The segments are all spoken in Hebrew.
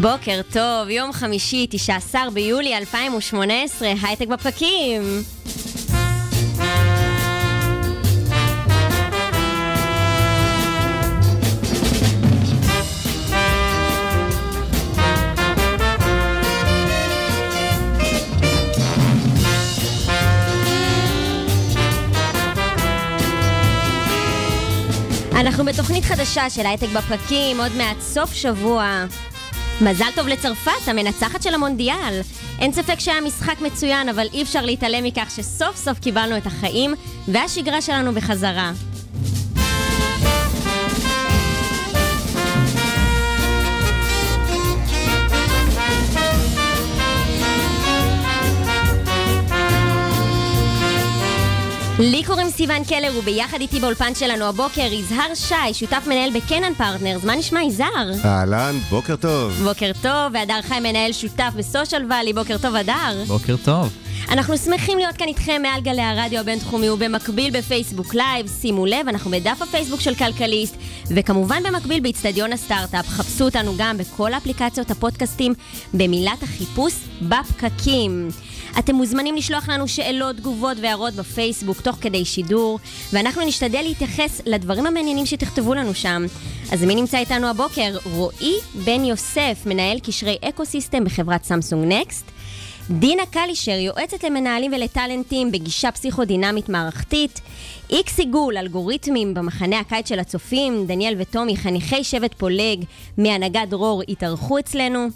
בוקר טוב, יום חמישי, 19 ביולי 2018, הייטק בפקקים. אנחנו בתוכנית חדשה של הייטק בפקקים, עוד מעט סוף שבוע. מזל טוב לצרפת, המנצחת של המונדיאל. אין ספק שהיה משחק מצוין, אבל אי אפשר להתעלם מכך שסוף סוף קיבלנו את החיים והשגרה שלנו בחזרה. לי קוראים סיון קלר, וביחד איתי באולפן שלנו הבוקר יזהר שי, שותף מנהל ב-Canaan Partners. מה נשמע יזהר? אהלן, בוקר טוב. בוקר טוב, והדר חי מנהל שותף ב-Social Valley, בוקר טוב הדר. בוקר טוב. אנחנו שמחים להיות כאן איתכם מעל גלי הרדיו הבינתחומי ובמקביל בפייסבוק live, שימו לב, אנחנו בדף הפייסבוק של כלכליסט, וכמובן במקביל באיצטדיון הסטארט-אפ. חפשו אותנו גם בכל אפליקציות הפודקאסטים במילת החיפוש בפקקים. אתם מוזמנים לשלוח לנו שאלות, תגובות והערות בפייסבוק תוך כדי שידור, ואנחנו נשתדל להתייחס לדברים המעניינים שתכתבו לנו שם. אז מי נמצא איתנו הבוקר? רועי בן יוסף, מנהל קשרי ecosystem בחברת סמסונג Next. דינה קלישר, יועצת למנהלים ולטאלנטים בגישה פסיכודינמית מערכתית. איקס עיגול, אלגוריתמים במחנה הקיץ של הצופים. דניאל וטומי, חניכי שבט פולג מהנהגת דרור, התארחו אצלנו.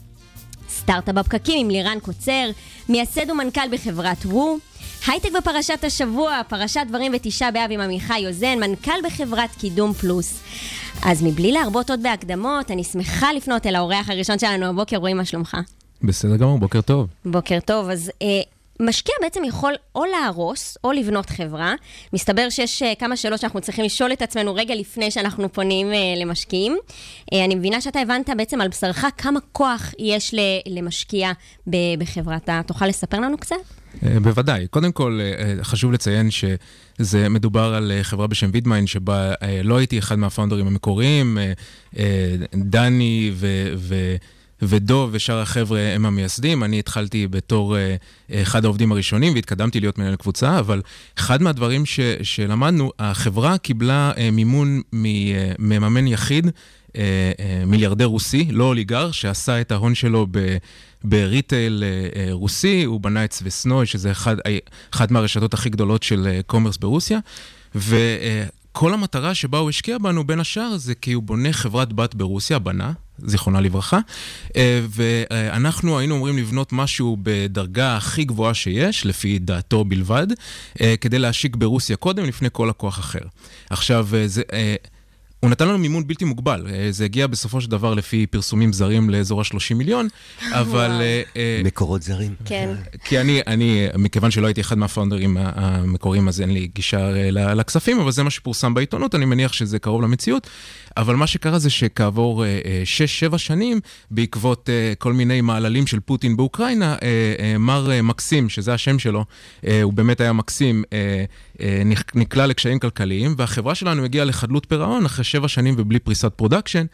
סטארט-אפ בפקקים עם לירן קוצר, מייסד ומנכ"ל בחברת וו. הייטק בפרשת השבוע, פרשת דברים ותשעה באב עם עמיחי יוזן, מנכ"ל בחברת קידום פלוס. אז מבלי להרבות עוד בהקדמות, אני שמחה לפנות אל האורח הראשון שלנו הבוקר, רועי, מה שלומך? בסדר גמור, בוקר טוב. בוקר טוב, אז אה, משקיע בעצם יכול או להרוס או לבנות חברה. מסתבר שיש אה, כמה שאלות שאנחנו צריכים לשאול את עצמנו רגע לפני שאנחנו פונים אה, למשקיעים. אה, אני מבינה שאתה הבנת בעצם על בשרך כמה כוח יש למשקיע בחברה. אתה תוכל לספר לנו קצת? בוודאי. קודם כל, חשוב לציין שזה מדובר על חברה בשם וידמיין, שבה לא הייתי אחד מהפאונדרים המקוריים. דני ו... ו ודוב ושאר החבר'ה הם המייסדים, אני התחלתי בתור uh, אחד העובדים הראשונים והתקדמתי להיות מנהל קבוצה, אבל אחד מהדברים ש, שלמדנו, החברה קיבלה uh, מימון מממן יחיד, מיליארדר רוסי, לא אוליגרך, שעשה את ההון שלו ב... ב-retail רוסי, הוא בנה את סוויאזנוי, שזה אחד, אחד מהרשתות הכי גדולות של commerce ברוסיה, ו... אה, כל המטרה שבה הוא השקיע בנו, בין השאר, זה כי הוא בונה חברת בת ברוסיה, בנה, זיכרונה לברכה, ואנחנו היינו אמורים לבנות משהו בדרגה הכי גבוהה שיש, לפי דעתו בלבד, כדי להשיק ברוסיה קודם, לפני כל לקוח אחר. עכשיו, זה... הוא נתן לנו מימון בלתי מוגבל, זה הגיע בסופו של דבר לפי פרסומים זרים לאזור ה-30 מיליון, אבל... מקורות זרים. כן. כי אני, אני, מכיוון שלא הייתי אחד מהפאונדרים המקוריים, אז אין לי גישה לכספים, אבל זה מה שפורסם בעיתונות, אני מניח שזה קרוב למציאות. אבל מה שקרה זה שכעבור 6-7 שנים, בעקבות כל מיני מעללים של פוטין באוקראינה, מר מקסים, שזה השם שלו, הוא באמת היה מקסים, נקלע לקשיים כלכליים, והחברה שלנו הגיעה לחדלות פירעון אחרי שבע שנים ובלי פריסת production,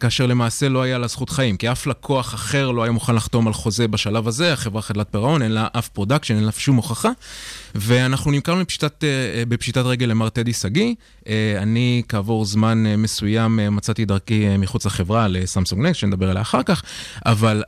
כאשר למעשה לא היה לה זכות חיים, כי אף לקוח אחר לא היה מוכן לחתום על חוזה בשלב הזה, החברה חדלת פירעון, אין לה אף production, אין לה שום הוכחה, ואנחנו נמכרנו בפשיטת, בפשיטת רגל למר טדי שגיא. אני כעבור זמן מסוים מצאתי דרכי מחוץ לחברה לסמסונג Next, שנדבר עליה אחר כך, אבל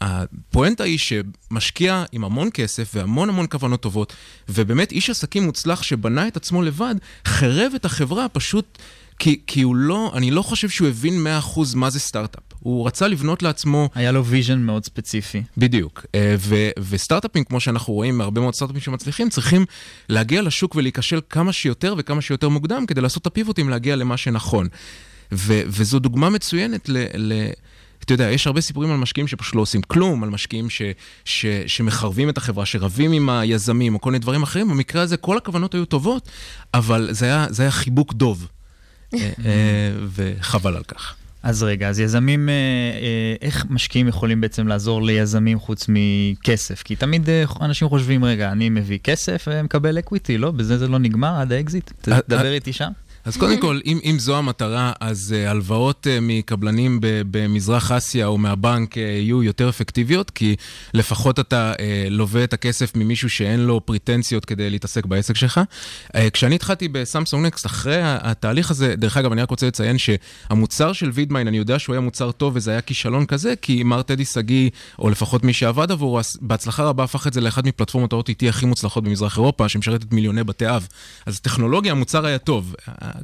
הפואנטה היא שמשקיע עם המון כסף והמון המון כוונות טובות, ובאמת איש עסקים מוצלח שבנה את עצמו לבד, חרב את החברה פשוט... כי, כי הוא לא, אני לא חושב שהוא הבין 100% מה זה סטארט-אפ. הוא רצה לבנות לעצמו... היה לו vision מאוד ספציפי. בדיוק. ו, וסטארט-אפים, כמו שאנחנו רואים מהרבה מאוד סטארט-אפים שמצליחים, צריכים להגיע לשוק ולהיכשל כמה שיותר וכמה שיותר מוקדם כדי לעשות את הפיבוטים להגיע למה שנכון. ו, וזו דוגמה מצוינת ל... ל אתה יודע, יש הרבה סיפורים על משקיעים שפשוט לא עושים כלום, על משקיעים ש, ש, שמחרבים את החברה, שרבים עם היזמים או כל מיני דברים אחרים. במקרה הזה כל הכוונות היו טובות, אבל זה היה, זה היה חיבוק דוב, אה, אה, וחבל על כך. אז רגע, אז יזמים, אה, אה, איך משקיעים יכולים בעצם לעזור ליזמים חוץ מכסף? כי תמיד אה, אנשים חושבים, רגע, אני מביא כסף ומקבל אקוויטי, לא? בזה זה לא נגמר עד האקזיט? אה, תדבר אה, איתי שם. אז קודם כל, אם, אם זו המטרה, אז אה, הלוואות אה, מקבלנים ב, במזרח אסיה או מהבנק uh, יהיו יותר אפקטיביות, כי לפחות אתה אה, לווה את הכסף ממישהו שאין לו פריטנציות כדי להתעסק בעסק שלך. אה, כשאני התחלתי בסמסונג Next, אחרי התהליך הזה, דרך אגב, אני רק רוצה לציין שהמוצר של Vidmind, אני יודע שהוא היה מוצר טוב וזה היה כישלון כזה, כי מר טדי שגיא, או לפחות מי שעבד עבורו, בהצלחה רבה הפך את זה לאחת מפלטפורמות ה-OTT הכי מוצלחות במזרח אירופה, שמשרתת מיליוני בתי אב. אז טכנולוגיה, המוצר היה טוב.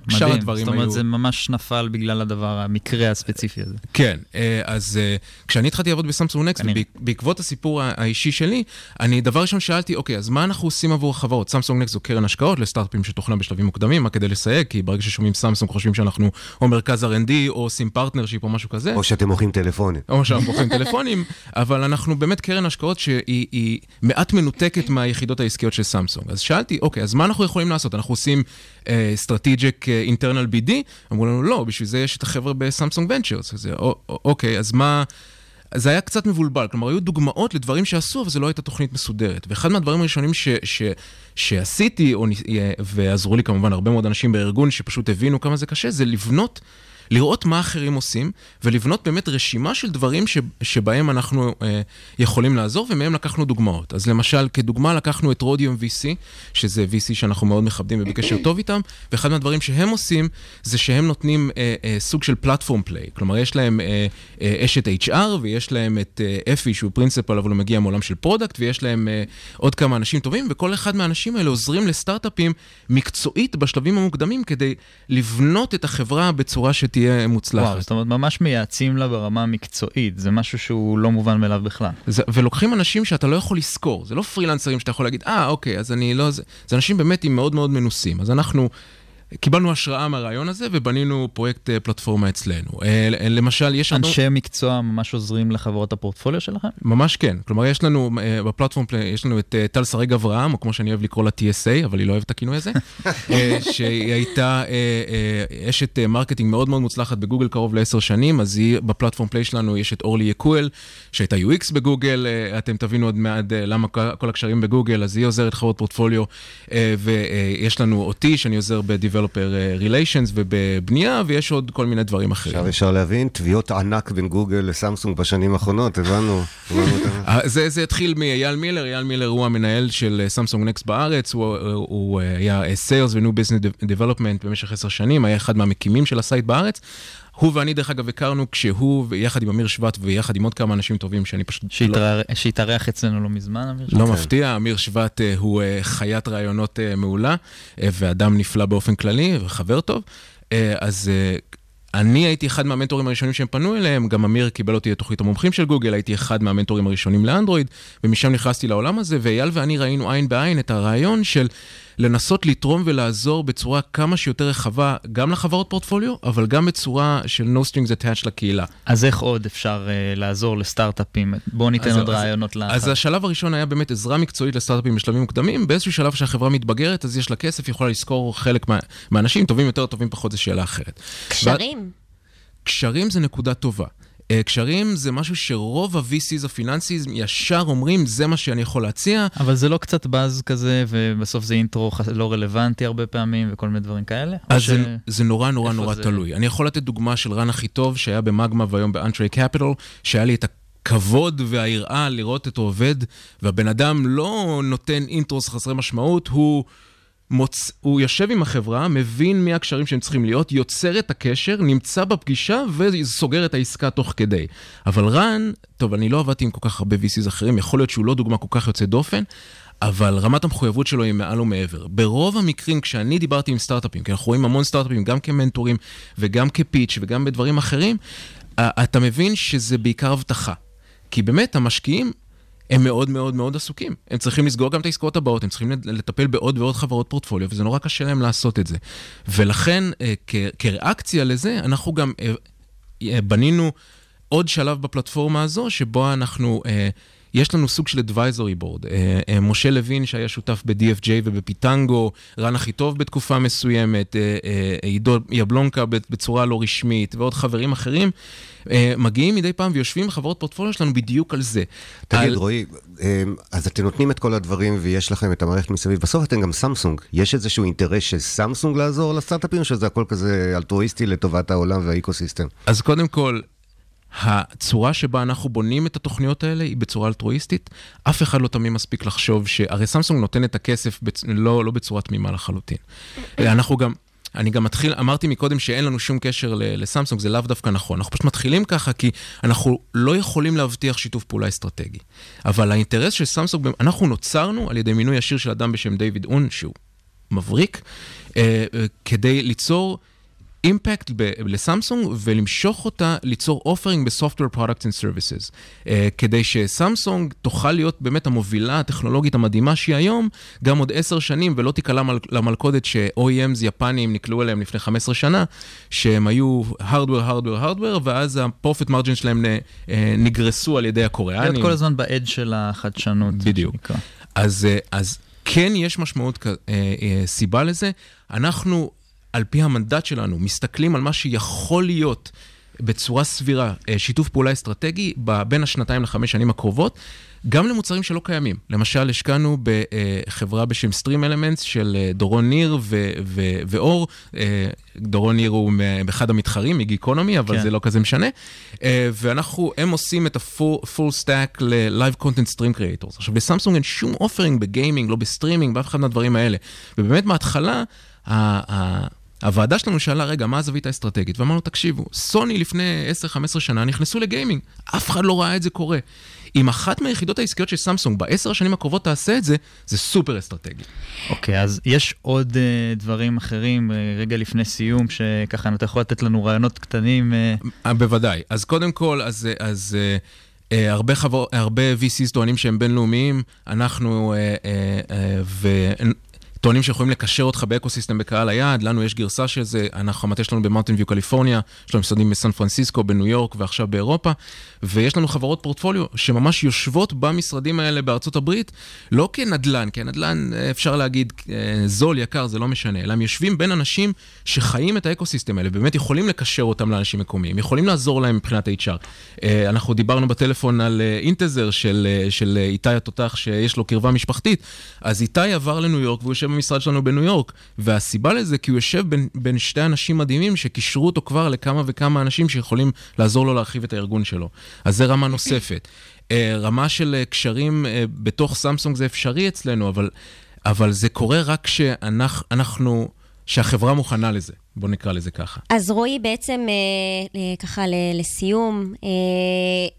שאר מדהים, הדברים זאת אומרת, היו... זה ממש נפל בגלל הדבר, המקרה הספציפי הזה. כן, אה, אז אה, כשאני התחלתי לעבוד בסמסונג Next. בעקבות הסיפור האישי שלי, אני דבר ראשון שאלתי, אוקיי, אז מה אנחנו עושים עבור החברות? סמסונג Next זו קרן השקעות לסטארט-אפים תוכנה בשלבים מוקדמים, זה כדי לסייג, כי ברגע ששומעים סמסונג חושבים שאנחנו או מרכז R&D או עושים partnership או משהו כזה. או שאתם מוכרים טלפונים. או שאנחנו מוכרים טלפונים, אבל אנחנו באמת קרן השקעות שהיא היא מעט מנותקת מהיחידות העסקיות של סמסונג. אז שאלתי, אוקיי, אז מה אנחנו יכולים לעשות? אנחנו עושים strategic internal BD? אמרו לנו, לא, בשביל זה יש את החבר'ה בסמסונג Ventures. אז "א- אוקיי, אז מה... זה היה קצת מבולבל, כלומר, היו דוגמאות לדברים שעשו, אבל זו לא הייתה תוכנית מסודרת. ואחד מהדברים הראשונים ש, ש, שעשיתי, או, ועזרו לי כמובן הרבה מאוד אנשים בארגון שפשוט הבינו כמה זה קשה, זה לבנות, לראות מה אחרים עושים, ולבנות באמת רשימה של דברים ש, שבהם אנחנו אה, יכולים לעזור, ומהם לקחנו דוגמאות. אז למשל, כדוגמה לקחנו את Rhodium VC, שזה VC שאנחנו מאוד מכבדים ובקשר טוב איתם, ואחד מהדברים שהם עושים, זה שהם נותנים אה, אה, סוג של platform play. כלומר, יש להם אה, אה, אשת HR, ויש להם את אה, אפי, שהוא principal, אבל הוא מגיע מעולם של product, ויש להם אה, עוד כמה אנשים טובים, וכל אחד מהאנשים האלה עוזרים לסטארט-אפים מקצועית בשלבים המוקדמים, כדי לבנות את החברה בצורה שתהיה מוצלחת. וואו, זאת אומרת, ממש מייעצים לה ברמה המקצועית, זה משהו שהוא לא מובן מאליו בכלל. זה, ולוקחים אנשים שאתה לא יכול לשכור, זה לא פרילנסרים שאתה יכול להגיד, אה, אוקיי, אז אני לא... זה, זה אנשים באמת עם מאוד מאוד מנוסים. אז אנחנו קיבלנו השראה מהרעיון הזה ובנינו פרויקט אה, פלטפורמה אצלנו. אה, למשל, יש לנו... אנשי מקצוע ממש עוזרים לחברות הפורטפוליו שלכם? ממש כן. כלומר, יש לנו אה, ב-platform, יש לנו את טל שריג אברהם, או כמו שאני אוהב לקרוא לה TSA, אבל היא לא אוהבת את הכינוי הזה, שהיא הייתה אשת marketing מאוד מאוד מוצלחת בגוגל קרוב לעשר שנים, אז היא, ב-platform play שלנו יש את אורלי יקואל, שהייתה UX בגוגל, אתם תבינו עוד מעט למה כל- הקשרים בגוגל, אז היא עוזרת חברות פורטפוליו, ויש לנו אותי, שאני עוזר אה, Relations ובבנייה, ויש עוד כל מיני דברים אחרים. עכשיו אפשר להבין, תביעות ענק בין גוגל לסמסונג בשנים האחרונות, הבנו. אה, זה, זה התחיל מאייל מילר, אייל מילר הוא המנהל של סמסונג נקסט בארץ, הוא, הוא, אה, היה sales ו new business development במשך עשר שנים, היה אחד מהמקימים של ה site בארץ. הוא ואני דרך אגב הכרנו כשהוא, ויחד עם אמיר שבט ויחד עם עוד כמה אנשים טובים שאני פשוט לא, שהתארח- שהתארח אצלנו לא מזמן, אמיר? לא מפתיע, אמיר שבט אה, הוא אה, חיית רעיונות אה, מעולה, ואדם נפלא באופן כללי, וחבר טוב. אז אני הייתי אחד מהמנטורים הראשונים שהם פנו אליהם, גם אמיר קיבל אותי לתוכנית המומחים של גוגל, הייתי אחד מהמנטורים הראשונים לאנדרואיד, ומשם נכנסתי לעולם הזה, ואייל ואני ראינו עין בעין את הרעיון של לנסות לתרום ולעזור בצורה כמה שיותר רחבה, גם לחברות פורטפוליו, אבל גם בצורה של no strings attached לקהילה. אז איך עוד אפשר uh, לעזור לסטארט-אפים? בואו ניתן אז- עוד אז- רעיונות לאחר. אז השלב הראשון היה באמת עזרה מקצועית לסטארט-אפים בשלבים מוקדמים. באיזשהו שלב שהחברה מתבגרת, אז יש לה כסף, יכולה לשכור חלק מה- מהאנשים, טובים יותר, טובים פחות, זו שאלה אחרת. קשרים. קשרים זה נקודה טובה. אה, קשרים זה משהו שרוב ה-VCs הפיננסיים ישר אומרים, זה מה שאני יכול להציע. אבל זה לא קצת באז כזה, ובסוף זה אינטרו לא רלוונטי הרבה פעמים, וכל מיני דברים כאלה? אז ש- זה, זה נורא נורא נורא זה? תלוי. אני יכול לתת דוגמה של רן אחיטוב, שהיה במגמה והיום באנטרי קפיטול, שהיה לי את הכבוד והיראה לראות אותו עובד, והבן אדם לא נותן אינטרוס חסרי משמעות, הוא... מוצ... הוא יושב עם החברה, מבין מי הקשרים שהם צריכים להיות, יוצר את הקשר, נמצא בפגישה וסוגר את העסקה תוך כדי. אבל רן, טוב, אני לא עבדתי עם כל כך הרבה VCs אחרים, יכול להיות שהוא לא דוגמה כל כך יוצאת דופן, אבל רמת המחויבות שלו היא מעל ומעבר. ברוב המקרים, כשאני דיברתי עם סטארט-אפים, כי אנחנו רואים המון סטארט-אפים, גם כמנטורים וגם כפיץ' וגם בדברים אחרים, אתה מבין שזה בעיקר הבטחה. כי באמת, המשקיעים הם מאוד מאוד מאוד עסוקים. הם צריכים לסגור גם את העסקאות הבאות, הם צריכים לטפל בעוד ועוד חברות פורטפוליו, וזה נורא קשה להם לעשות את זה. ולכן, אה, כריאקציה לזה, אנחנו גם אה, אה, בנינו עוד שלב בפלטפורמה הזו, שבו אנחנו... יש לנו סוג של advisory board. אה, אה, משה לוין, שהיה שותף ב-DFJ ובפיטנגו, רן אחיטוב בתקופה מסוימת, אה, עידו יבלונקה בצורה לא רשמית, ועוד חברים אחרים, מגיעים מדי פעם ויושבים בחברות פורטפוליו שלנו בדיוק על זה. תגיד, על- רועי, אז אתם נותנים את כל הדברים ויש לכם את המערכת מסביב. בסוף אתם גם סמסונג. יש איזשהו אינטרס של סמסונג לעזור לסטארט-אפים, שזה הכל כזה אלטרואיסטי לטובת העולם והאקוסיסטם? אז קודם כל, הצורה שבה אנחנו בונים את התוכניות האלה היא בצורה אלטרואיסטית. אף אחד לא תמיד מספיק לחשוב ש... הרי סמסונג נותן את הכסף בצ... לא, לא בצורה תמימה לחלוטין. אנחנו גם... אני גם מתחיל, אמרתי מקודם שאין לנו שום קשר לסמסונג, זה לאו דווקא נכון. אנחנו פשוט מתחילים ככה כי אנחנו לא יכולים להבטיח שיתוף פעולה אסטרטגי. אבל האינטרס של סמסונג, אנחנו נוצרנו על ידי מינוי ישיר של אדם בשם דיוויד אן, שהוא מבריק, אה, אה, כדי ליצור אימפקט לסמסונג ולמשוך אותה ליצור offering ב-Software Products and Services. Uh, כדי שסמסונג תוכל להיות באמת המובילה הטכנולוגית המדהימה שהיא היום, גם עוד עשר שנים, ולא תיקלע מל- למלכודת ש-OEMs יפניים נקלעו אליהם לפני 15 שנה, שהם היו Hardware, Hardware, Hardware, ואז ה-Profit Margin שלהם נ- אה, נגרסו על ידי להיות הקוריאנים. כל הזמן בעד של החדשנות. בדיוק. אז, אה, אז כן יש משמעות, אה, סיבה לזה. אנחנו, על פי המנדט שלנו, מסתכלים על מה שיכול להיות בצורה סבירה, אה, שיתוף פעולה אסטרטגי בין השנתיים לחמש שנים הקרובות. גם למוצרים שלא קיימים. למשל, השקענו בחברה בשם Stream Elements של אה, דורון ניר ו- ו- ואור. אה, דורון ניר הוא אחד המתחרים מגיקונומי, אבל כן. זה לא כזה משנה. אה, ואנחנו, הם עושים את ה-full stack ל-Live Content Stream Creators. עכשיו, לסמסונג אין שום offering בגיימינג, לא בסטרימינג, באף אחד מהדברים האלה. ובאמת, מההתחלה, הוועדה שלנו שאלה, רגע, מה הזווית האסטרטגית? ואמרנו, תקשיבו, סוני לפני 10-15 שנה נכנסו לגיימינג, אף אחד לא ראה את זה קורה. אם אחת מהיחידות העסקיות של סמסונג בעשר השנים הקרובות תעשה את זה, זה סופר אסטרטגי. אוקיי, אז יש עוד uh, דברים אחרים, uh, רגע לפני סיום, שככה אתה יכול לתת לנו רעיונות קטנים. Uh, אה, בוודאי. אז קודם כל, אז, אז אה, אה, הרבה, חבר, הרבה VCs טוענים שהם בינלאומיים, אנחנו אה, אה, אה, ו... טוענים שיכולים לקשר אותך באקוסיסטם בקהל היעד, לנו יש גרסה של זה, אנחנו, המטה שלנו במאונטין ויו קליפורניה, יש לנו משרדים בסן פרנסיסקו, בניו יורק ועכשיו באירופה, ויש לנו חברות פורטפוליו שממש יושבות במשרדים האלה בארצות הברית, לא כנדל"ן, כי הנדל"ן אה, אפשר להגיד אה, זול, יקר, זה לא משנה, אלא הם יושבים בין אנשים שחיים את האקוסיסטם האלה, ובאמת יכולים לקשר אותם לאנשים מקומיים, יכולים לעזור להם מבחינת HR. אה, אנחנו דיברנו בטלפון על אינטזר של, של איתי התותח, שיש לו קרבה משפחתית, אז איתי עבר לניו יורק והוא יושב במשרד שלנו בניו יורק, והסיבה לזה כי הוא יושב בין, בין שתי אנשים מדהימים שקישרו אותו כבר לכמה וכמה אנשים שיכולים לעזור לו להרחיב את הארגון שלו. אז זה רמה נוספת. אה, רמה של אה, קשרים אה, בתוך סמסונג זה אפשרי אצלנו, אבל, אבל זה קורה רק כשאנחנו, שהחברה מוכנה לזה, בוא נקרא לזה ככה. אז רועי, בעצם אה, אה, ככה לסיום, אה,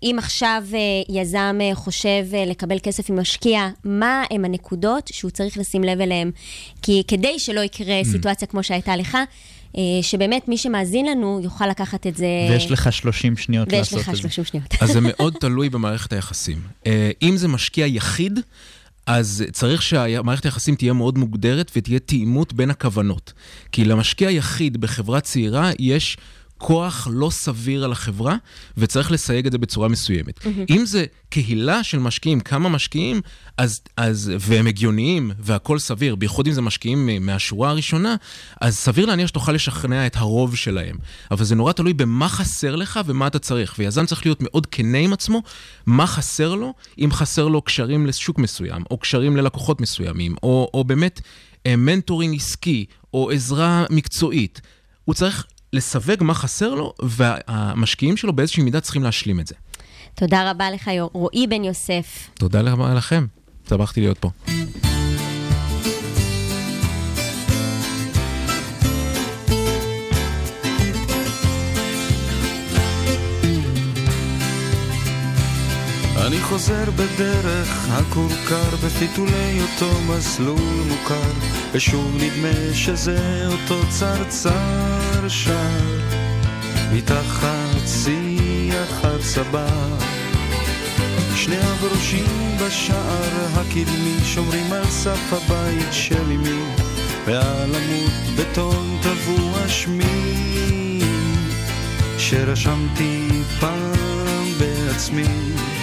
אם עכשיו יזם חושב לקבל כסף ממשקיע, מה הם הנקודות שהוא צריך לשים לב אליהן? כי כדי שלא יקרה Mm. סיטואציה כמו שהייתה לך, שבאמת מי שמאזין לנו יוכל לקחת את זה... ויש לך 30 שניות ויש לעשות לך את זה. 30 שניות. אז זה מאוד תלוי במערכת היחסים. אם זה משקיע יחיד, אז צריך שהמערכת היחסים תהיה מאוד מוגדרת ותהיה תאימות בין הכוונות. כי למשקיע יחיד בחברה צעירה יש... כוח לא סביר על החברה, וצריך לסייג את זה בצורה מסוימת. Mm-hmm. אם זה קהילה של משקיעים, כמה משקיעים, אז, אז, והם הגיוניים והכול סביר, בייחוד אם זה משקיעים מהשורה הראשונה, אז סביר להניח שתוכל לשכנע את הרוב שלהם. אבל זה נורא תלוי במה חסר לך ומה אתה צריך. ויזם צריך להיות מאוד כנה עם עצמו, מה חסר לו, אם חסר לו קשרים לשוק מסוים, או קשרים ללקוחות מסוימים, או, או באמת אה, מנטורינג עסקי, או עזרה מקצועית. הוא צריך לסווג מה חסר לו, והמשקיעים שלו באיזושהי מידה צריכים להשלים את זה. תודה רבה לך, רועי בן יוסף. תודה רבה לכם, שמחתי להיות פה. אני חוזר בדרך הכורכר בפיתולי אותו מסלול מוכר ושוב נדמה שזה אותו צרצר שר מתחת שיח הצבא שני הברושים בשער הקדמי שומרים על סף הבית של אמי ועל עמוד בטון טבוע שמי שרשמתי פעם עצמי.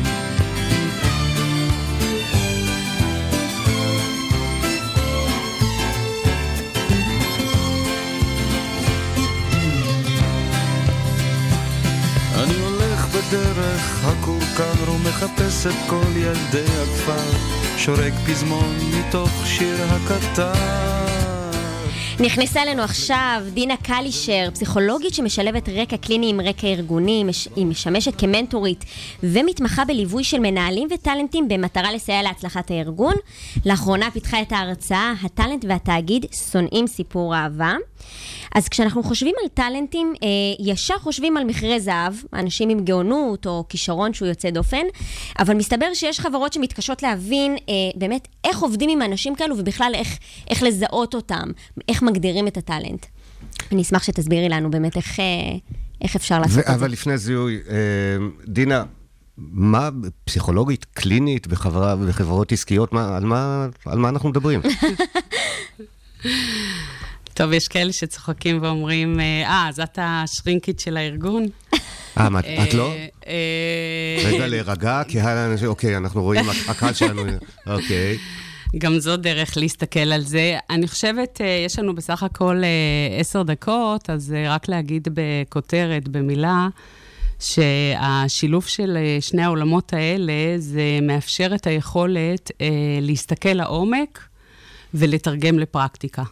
הכורכר ומחפש את כל ילדי הכפר. שורק פזמון מתוך שיר הקטר נכנסה אלינו עכשיו דינה קלישר, פסיכולוגית שמשלבת רקע קליני עם רקע ארגוני. היא משמשת כמנטורית ומתמחה בליווי של מנהלים וטאלנטים במטרה לסייע להצלחת הארגון. לאחרונה פיתחה את ההרצאה "הטאלנט והתאגיד שונאים סיפור אהבה". אז כשאנחנו חושבים על טאלנטים, אה, ישר חושבים על מכרה זהב, אנשים עם גאונות או כישרון שהוא יוצא דופן, אבל מסתבר שיש חברות שמתקשות להבין אה, באמת איך עובדים עם אנשים כאלו ובכלל איך, איך לזהות אותם, איך מגדירים את הטאלנט. אני אשמח שתסבירי לנו באמת איך, אה, איך אפשר לעשות את זה. אבל לפני זיהוי, אה, דינה, מה פסיכולוגית, קלינית, בחברה, בחברות עסקיות, מה, על, מה, על מה אנחנו מדברים? טוב, יש כאלה שצוחקים ואומרים, אה, אז את השרינקית של הארגון? אה, מה, את לא? אה, רגע, להירגע, קהל האנשים, אוקיי, אנחנו רואים, הקהל שלנו, אוקיי. גם זו דרך להסתכל על זה. אני חושבת, אה, יש לנו בסך הכל אה, עשר דקות, אז אה, רק להגיד בכותרת, במילה, שהשילוב של שני העולמות האלה, זה מאפשר את היכולת להסתכל לעומק ולתרגם לפרקטיקה.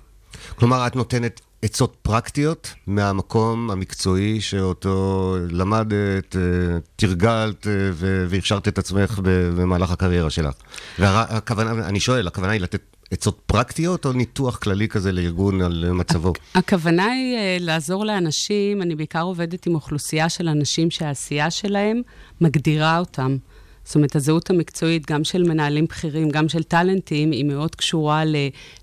כלומר, את נותנת עצות פרקטיות מהמקום המקצועי שאותו למדת, אה, תרגלת אה, והכשרת את עצמך במהלך הקריירה שלך. והכוונה, אני שואל, הכוונה היא לתת עצות פרקטיות או ניתוח כללי כזה לארגון על מצבו? הכוונה היא אה, לעזור לאנשים, אני בעיקר עובדת עם אוכלוסייה של אנשים שהעשייה שלהם מגדירה אותם. זאת אומרת, הזהות המקצועית, גם של מנהלים בכירים, גם של טאלנטים, היא מאוד קשורה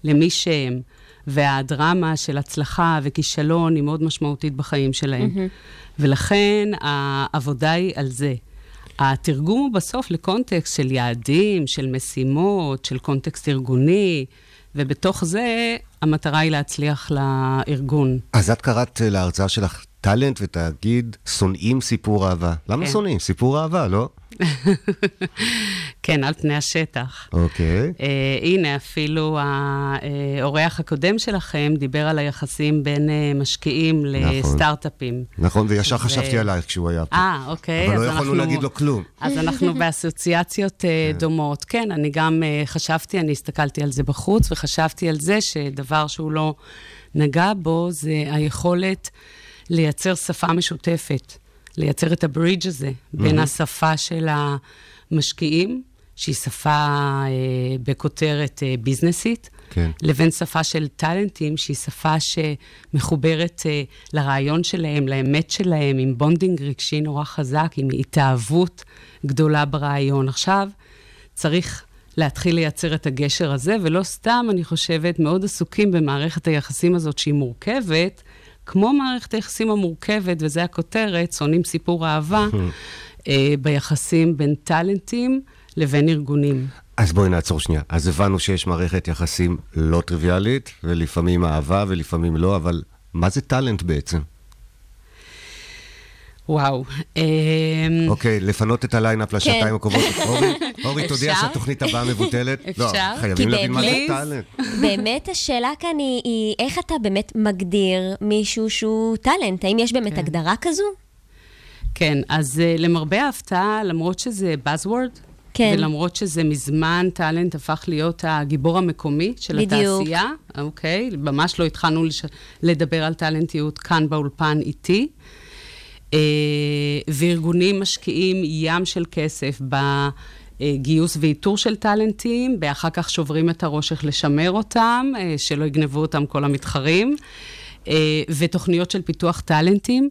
למי שהם. והדרמה של הצלחה וכישלון היא מאוד משמעותית בחיים שלהם. Mm-hmm. ולכן העבודה היא על זה. התרגום הוא בסוף לקונטקסט של יעדים, של משימות, של קונטקסט ארגוני, ובתוך זה המטרה היא להצליח לארגון. אז את קראת להרצאה שלך טאלנט ותאגיד, שונאים סיפור אהבה. למה כן. שונאים? סיפור אהבה, לא? כן, על פני השטח. אוקיי. Uh, הנה, אפילו האורח הקודם שלכם דיבר על היחסים בין uh, משקיעים נכון. לסטארט-אפים. נכון, וישר ו- חשבתי עלייך כשהוא היה פה. אה, אוקיי. אבל אז לא יכולנו אנחנו- להגיד לו כלום. אז אנחנו באסוציאציות uh, דומות. כן, אני גם uh, חשבתי, אני הסתכלתי על זה בחוץ, וחשבתי על זה שדבר שהוא לא נגע בו, זה היכולת לייצר שפה משותפת, לייצר את הברידג' הזה בין השפה של המשקיעים, שהיא שפה אה, בכותרת אה, ביזנסית, כן. לבין שפה של טאלנטים, שהיא שפה שמחוברת אה, לרעיון שלהם, לאמת שלהם, עם bonding רגשי נורא חזק, עם התאהבות גדולה ברעיון. עכשיו, צריך להתחיל לייצר את הגשר הזה, ולא סתם, אני חושבת, מאוד עסוקים במערכת היחסים הזאת שהיא מורכבת, כמו מערכת היחסים המורכבת, וזה הכותרת, שונאים סיפור אהבה, אה, ביחסים בין טאלנטים לבין ארגונים. אז בואי נעצור שנייה. אז הבנו שיש מערכת יחסים לא טריוויאלית, ולפעמים אהבה ולפעמים לא, אבל מה זה טאלנט בעצם? וואו. אמ, אוקיי, לפנות את הליינאפ לשעתיים כן. הקרובות. אורי, אורי, תודיע? שהתוכנית הבאה מבוטלת. לא, אפשר? חייבים כי להבין מה זה טאלנט. באמת השאלה כאן היא, איך אתה באמת מגדיר מישהו שהוא טאלנט? האם יש באמת הגדרה כזו? כן, אז uh, למרבה ההפתעה, למרות שזה Buzzword, כן. ולמרות שזה מזמן טאלנט הפך להיות הגיבור המקומי של בדיוק. התעשייה, אוקיי? ממש לא התחלנו לש... לדבר על טאלנטיות כאן באולפן איתי. אה, וארגונים משקיעים ים של כסף בגיוס ואיתור של טאלנטים, ואחר כך שוברים את הראש איך לשמר אותם, אה, שלא יגנבו אותם כל המתחרים, אה, ותוכניות של פיתוח טאלנטים.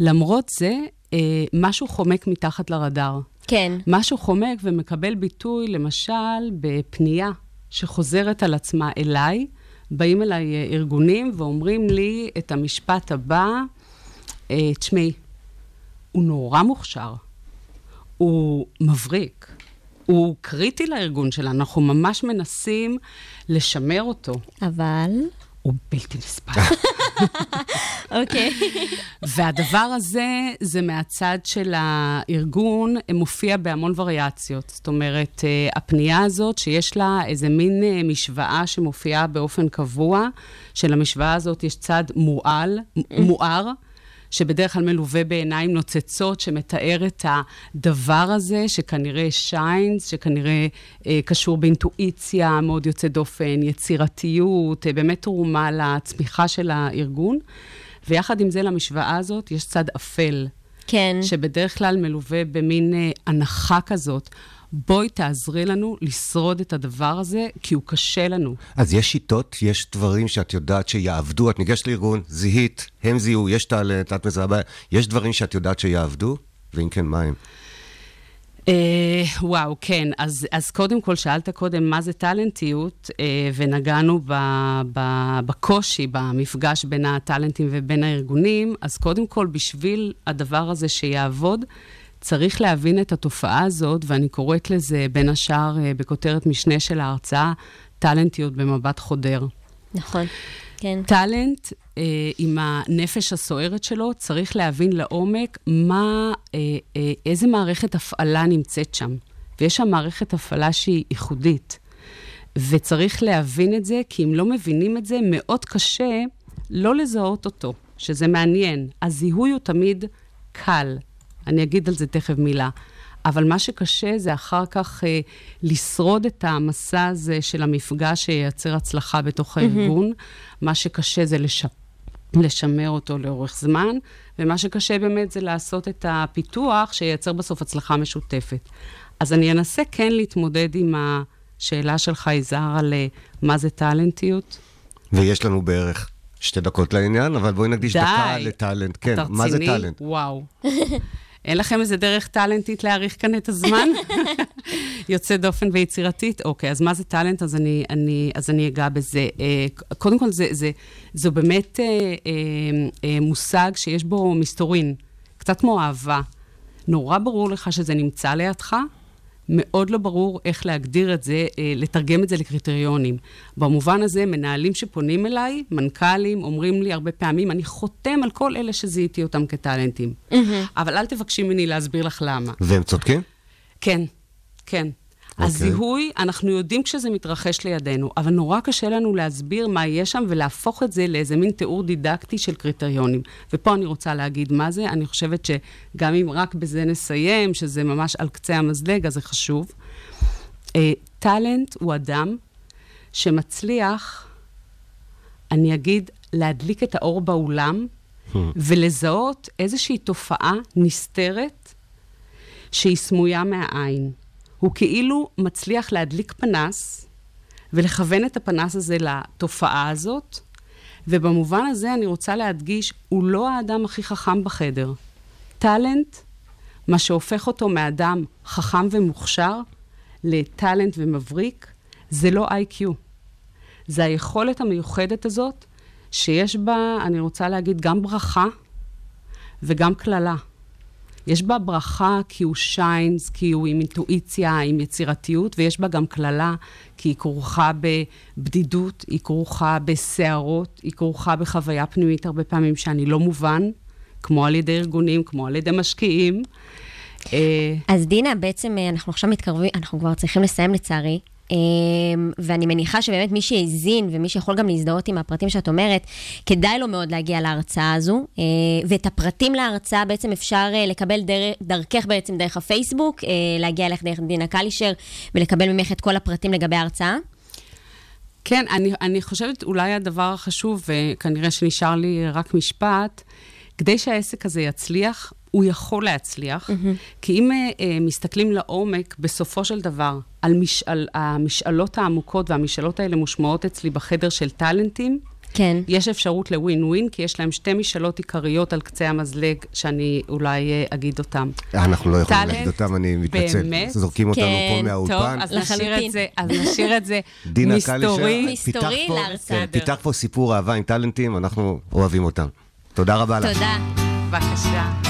למרות זה, אה, משהו חומק מתחת לרדאר. כן. משהו חומק ומקבל ביטוי, למשל, בפנייה שחוזרת על עצמה אליי באים אליי ארגונים ואומרים לי את המשפט הבא, תשמעי, הוא נורא מוכשר, הוא מבריק, הוא קריטי לארגון שלנו, אנחנו ממש מנסים לשמר אותו. אבל... הוא בלתי נסבל. אוקיי. והדבר הזה, זה מהצד של הארגון, מופיע בהמון וריאציות. זאת אומרת, אה, הפנייה הזאת, שיש לה איזה מין אה, משוואה שמופיעה באופן קבוע, שלמשוואה הזאת יש צד מועל, מואר. שבדרך כלל מלווה בעיניים נוצצות, שמתאר את הדבר הזה, שכנראה שיינס, שכנראה אה, קשור באינטואיציה מאוד יוצאת דופן, יצירתיות, אה, באמת תרומה לצמיחה של הארגון. ויחד עם זה, למשוואה הזאת יש צד אפל. כן. שבדרך כלל מלווה במין אה, הנחה כזאת. בואי תעזרי לנו לשרוד את הדבר הזה, כי הוא קשה לנו. אז יש שיטות, יש דברים שאת יודעת שיעבדו, את ניגשת לארגון, זיהית, הם זיהו, יש טאלנט, את מזהה בעיה, יש דברים שאת יודעת שיעבדו? ואם כן, מה הם? אה, וואו, כן. אז, אז קודם כל, שאלת קודם מה זה טאלנטיות, אה, ונגענו ב, ב, בקושי במפגש בין הטאלנטים ובין הארגונים, אז קודם כל, בשביל הדבר הזה שיעבוד, צריך להבין את התופעה הזאת, ואני קוראת לזה, בין השאר, אה, בכותרת משנה של ההרצאה, טאלנטיות במבט חודר. נכון, כן. טאלנט אה, עם הנפש הסוערת שלו, צריך להבין לעומק מה, אה, אה, איזה מערכת הפעלה נמצאת שם. ויש שם מערכת הפעלה שהיא ייחודית. וצריך להבין את זה, כי אם לא מבינים את זה, מאוד קשה לא לזהות אותו, שזה מעניין. הזיהוי הוא תמיד קל. אני אגיד על זה תכף מילה. אבל מה שקשה זה אחר כך אה, לשרוד את המסע הזה של המפגש שייצר הצלחה בתוך הארגון. Mm-hmm. מה שקשה זה לש... לשמר אותו לאורך זמן, ומה שקשה באמת זה לעשות את הפיתוח שייצר בסוף הצלחה משותפת. אז אני אנסה כן להתמודד עם השאלה שלך, יזהר, על אה, מה זה טאלנטיות. ויש לנו בערך שתי דקות לעניין, אבל בואי נקדיש די. דקה לטאלנט. כן, מה זה? טאלנט? וואו. אין לכם איזה דרך טאלנטית להאריך כאן את הזמן? יוצא דופן ויצירתית? אוקיי, אז מה זה טאלנט? אז אני, אני, אז אני אגע בזה. אה, קודם כל, זה, זה, זו באמת אה, אה, מושג שיש בו מסתורין, קצת כמו אהבה. נורא ברור לך שזה נמצא לידך, מאוד לא ברור איך להגדיר את זה, אה, לתרגם את זה לקריטריונים. במובן הזה, מנהלים שפונים אליי, מנכ"לים, אומרים לי הרבה פעמים, אני חותם על כל אלה שזיהיתי אותם כטאלנטים. אבל אל תבקשי ממני להסביר לך למה. והם צודקים? כן, כן. אוקיי. הזיהוי, אנחנו יודעים כשזה מתרחש לידינו, אבל נורא קשה לנו להסביר מה יש שם ולהפוך את זה לאיזה מין תיאור דידקטי של קריטריונים. ופה אני רוצה להגיד מה זה. אני חושבת שגם אם רק בזה נסיים, שזה ממש על קצה המזלג, אז זה חשוב. אה, טאלנט הוא אדם שמצליח, אני אגיד, להדליק את האור באולם ולזהות איזושהי תופעה נסתרת שהיא סמויה מהעין. הוא כאילו מצליח להדליק פנס ולכוון את הפנס הזה לתופעה הזאת, ובמובן הזה אני רוצה להדגיש, הוא לא האדם הכי חכם בחדר. טאלנט, מה שהופך אותו מאדם חכם ומוכשר לטאלנט ומבריק, זה לא איי-קיו. זה היכולת המיוחדת הזאת, שיש בה, אני רוצה להגיד, גם ברכה וגם קללה. יש בה ברכה כי הוא שיינס, כי הוא עם אינטואיציה, עם יצירתיות, ויש בה גם קללה, כי היא כרוכה בבדידות, היא כרוכה בסערות, היא כרוכה בחוויה פנימית הרבה פעמים שאני לא מובן, כמו על ידי ארגונים, כמו על ידי משקיעים. אה, אז דינה, בעצם אה, אנחנו עכשיו מתקרבים, אנחנו כבר צריכים לסיים לצערי. אה, ואני מניחה שבאמת מי שהאזין ומי שיכול גם להזדהות עם הפרטים שאת אומרת, כדאי לו מאוד להגיע להרצאה הזו. אה, ואת הפרטים להרצאה בעצם אפשר אה, לקבל דר, דרכך בעצם דרך הפייסבוק, אה, להגיע אליך דרך דינה קלישר ולקבל ממך את כל הפרטים לגבי ההרצאה. כן, אני, אני חושבת אולי הדבר החשוב, וכנראה שנשאר לי רק משפט, כדי שהעסק הזה יצליח, הוא יכול להצליח, mm-hmm. כי אם uh, מסתכלים לעומק, בסופו של דבר, על משאל, המשאלות העמוקות, והמשאלות האלה מושמעות אצלי בחדר של טאלנטים, כן. יש אפשרות לווין ווין, כי יש להם שתי משאלות עיקריות על קצה המזלג, שאני אולי אה, אגיד אותן. אנחנו לא יכולים להגיד אותם, אני מתנצל. באמת? זורקים אותנו פה כן, מהאולפן. טוב, אז נשאיר. את זה, אז נשאיר את זה דינה קלישר, מסתורי. פה- להרצאה. כן, פיתח פה סיפור אהבה עם טאלנטים, אנחנו אוהבים אותם. תודה רבה לך. תודה. בבקשה.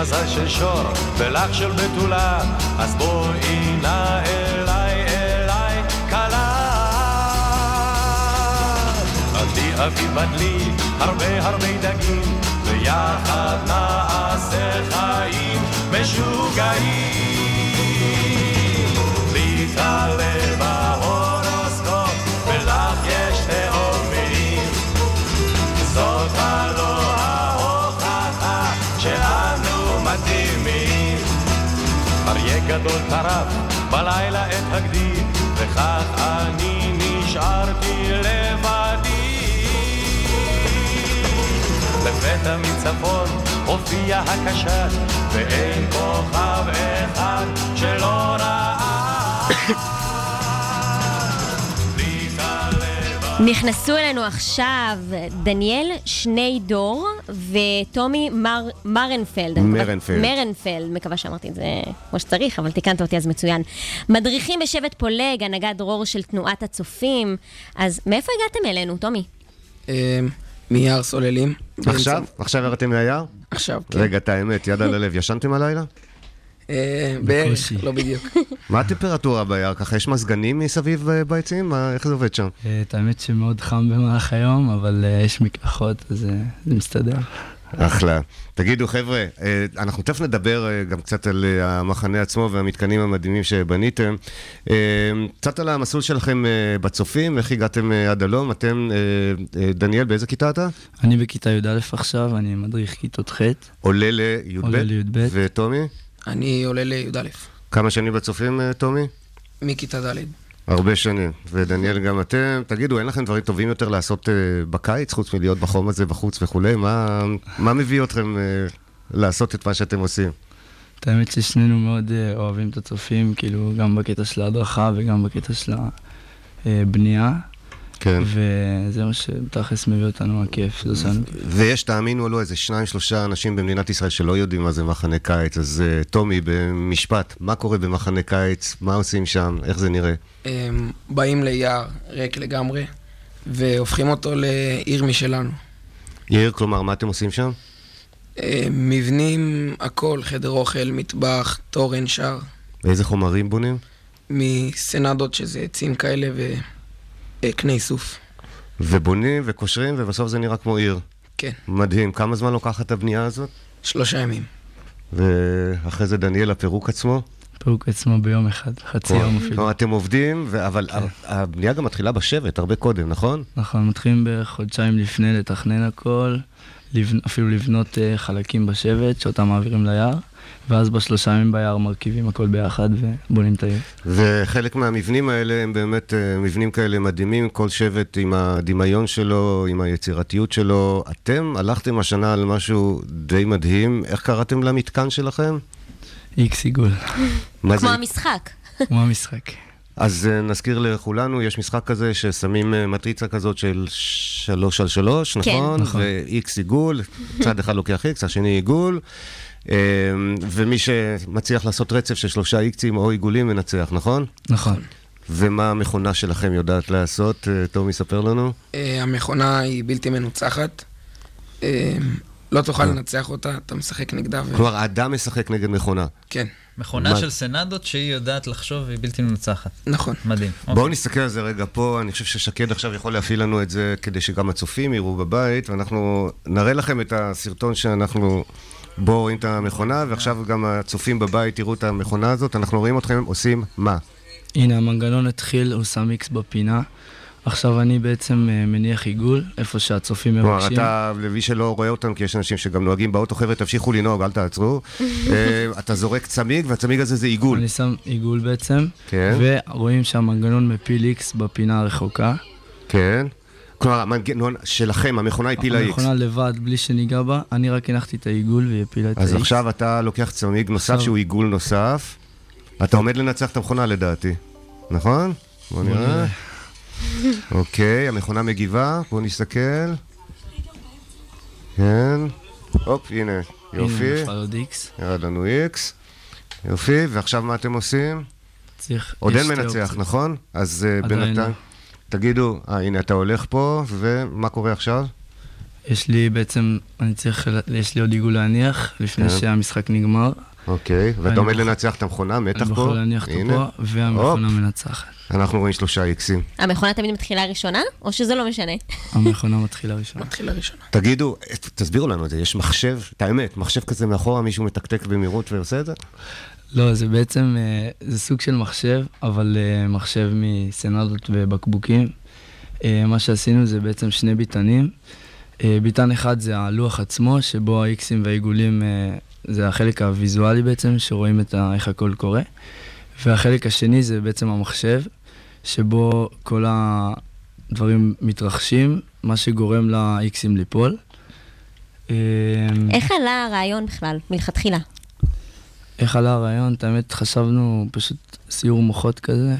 מזל של שור, ולך של בתולה, אז בואי נא אליי, אליי, כלה. עדי אבי בדלי, הרבה הרבה דגים, ויחד נעשה חיים משוגעים. לי בלילה את הגדי, וכך אני נשארתי לבדי. לפתע מצפון הופיע הקשת, ואין כוכב אחד שלא נכנסו אלינו עכשיו דניאל שניידור וטומי מר, מרנפלד. מרנפלד. מרנפלד, מקווה שאמרתי את זה כמו שצריך, אבל תיקנת אותי אז מצוין. מדריכים בשבט פולג, הנהגת דרור של תנועת הצופים. אז מאיפה הגעתם אלינו, טומי? אה, מיער סוללים. עכשיו? עכשיו ירדתם מהיער? עכשיו, כן. רגע, את האמת, יד על הלב, ישנתם הלילה? אה, בערך, בקושי. לא בדיוק. מה הטמפרטורה ביער? ככה יש מזגנים מסביב אה? מה- איך זה עובד שם? אה, את האמת שמאוד חם במהלך היום, אבל יש מקלחות, אז זה מסתדר. אחלה. תגידו, חבר'ה, אנחנו תכף נדבר גם קצת על המחנה עצמו והמתקנים המדהימים שבניתם. קצת על המסלול שלכם בצופים, איך הגעתם עד הלום. אתם, דניאל, באיזה כיתה אתה? אני בכיתה י"א עכשיו, אני מדריך כיתות ח'. עולה לי"ב. עולה לי"ב. וטומי? אני עולה לי"א, כמה שנים בצופים, אה, טומי? מכיתה ד'. הרבה שנים. ודניאל, גם אתם, תגידו, אין לכם דברים טובים יותר לעשות אה, בקיץ, חוץ מלהיות בחום הזה בחוץ וכולי? מה, מה מביא אתכם אה, לעשות את מה שאתם עושים? את האמת ששנינו מאוד אה, אוהבים את הצופים, כאילו, גם בקטע של ההדרכה וגם בקטע של הבנייה. כן. וזה מה שתכלס מביא אותנו הכיף, זה עושה לנו כיף. ויש, תאמינו או לא, איזה שניים, שלושה אנשים במדינת ישראל שלא יודעים מה זה מחנה קיץ. אז uh, טומי, במשפט, מה קורה במחנה קיץ? מה עושים שם? איך זה נראה? אה, באים ליער ריק לגמרי, והופכים אותו לעיר משלנו. יאיר, כלומר, מה אתם עושים שם? אה, מבנים, הכל, חדר אוכל, מטבח, תורן, שער, ואיזה חומרים בונים? מסנדות שזה עצים כאלה וקני איסוף. ובונים וקושרים, ובסוף זה נראה כמו עיר. כן, מדהים. כמה זמן לוקחת הבנייה הזאת? שלושה ימים. ואחרי זה דניאל, הפירוק עצמו? פירוק עצמו ביום אחד, חצי יום אפילו. כלומר, אתם עובדים, ו... אבל הבנייה גם מתחילה בשבט הרבה קודם, נכון? נכון, מתחילים בערך חודשיים לפני לתכנן הכל, לבנ... אפילו לבנות uh, חלקים בשבט שאותם מעבירים ליער, ואז בשלושה ימים ביער מרכיבים הכל ביחד ובונים את העיר. וחלק מהמבנים האלה הם באמת אה, מבנים כאלה מדהימים, כל שבט עם הדמיון שלו, עם היצירתיות שלו. אתם הלכתם השנה על משהו די מדהים, איך קראתם למתקן שלכם? איקס עיגול? כמו המשחק. כמו המשחק. אז אה, נזכיר לכולנו, יש משחק כזה ששמים אה, מטריצה כזאת של שלוש על שלוש, כן. נכון? נכון. ו-X עיגול, צד אחד לוקח X, השני עיגול. אה, ומי שמצליח לעשות רצף של שלושה איקסים או עיגולים מנצח, נכון? נכון. ומה המכונה שלכם יודעת לעשות? אה, טומי, ספר לנו. אה, המכונה היא בלתי מנוצחת. אה, לא תוכל לנצח אותה, אתה משחק נגדה. ו... כלומר, האדם משחק נגד מכונה. כן, מכונה מה- של סנדות שהיא יודעת לחשוב והיא בלתי מנצחת. נכון. מדהים. בואו אוקיי. נסתכל על זה רגע פה, אני חושב ששקד עכשיו יכול להפעיל לנו את זה כדי שגם הצופים יראו בבית, ואנחנו נראה לכם את הסרטון שאנחנו בו רואים את המכונה, ועכשיו גם הצופים בבית יראו את המכונה הזאת, אנחנו רואים אתכם עושים מה? הנה, המנגנון התחיל, הוא שם איקס בפינה, עכשיו אני בעצם אה, מניח עיגול, איפה שהצופים כלומר, מבקשים. אתה, למי שלא רואה אותם, כי יש אנשים שגם נוהגים באוטו, חבר'ה, תמשיכו לנהוג, אל תעצרו. אה, אתה זורק צמיג, והצמיג הזה זה עיגול. אני שם עיגול בעצם, כן. ורואים שהמנגנון מפיל איקס בפינה הרחוקה. כן. כלומר, המנגנון שלכם, המכונה הפילה איקס. המכונה לבד, בלי שניגע בה, אני רק הנחתי את העיגול והיא הפילה את ה-X. אז עכשיו אתה לוקח צמיג נוסף שהוא עיגול נוסף. אתה עומד לנצח את המכונה לדעתי, נכון? בוא בוא נראה. אוקיי, המכונה מגיבה, בואו נסתכל. כן. הופ, הנה, יופי. X. ירד לנו איקס. יופי, ועכשיו מה אתם עושים? צריך... עוד יש אין מנצח. נכון? אז אה, עדיין בינתיים... תגידו, אה, הנה אתה הולך פה, ומה קורה עכשיו? יש לי בעצם, אני צריך, יש לי עוד עיגול להניח, לפני כן. שהמשחק נגמר. אוקיי, ואתה עומד לנצח את המכונה, מתח פה. אני בוחר להניח אותו. פה, והמכונה הופ, מנצחת. אנחנו רואים שלושה איקסים. המכונה תמיד מתחילה ראשונה, או שזה לא משנה? המכונה מתחילה ראשונה. מתחילה ראשונה. תגידו, תסבירו לנו את זה, יש מחשב, את האמת, מחשב כזה מאחורה, מישהו מתקתק במהירות ועושה את זה? לא, זה בעצם, אה, זה סוג של מחשב, אבל אה, מחשב מסנדות ובקבוקים. אה, מה שעשינו זה בעצם שני ביטנים. ביטן אחד זה הלוח עצמו, שבו האיקסים והעיגולים זה החלק הוויזואלי בעצם, שרואים את ה, איך הכל קורה. והחלק השני זה בעצם המחשב, שבו כל הדברים מתרחשים, מה שגורם לאיקסים ליפול. איך עלה הרעיון בכלל, מלכתחילה? איך עלה הרעיון? את האמת, חשבנו פשוט סיור מוחות כזה.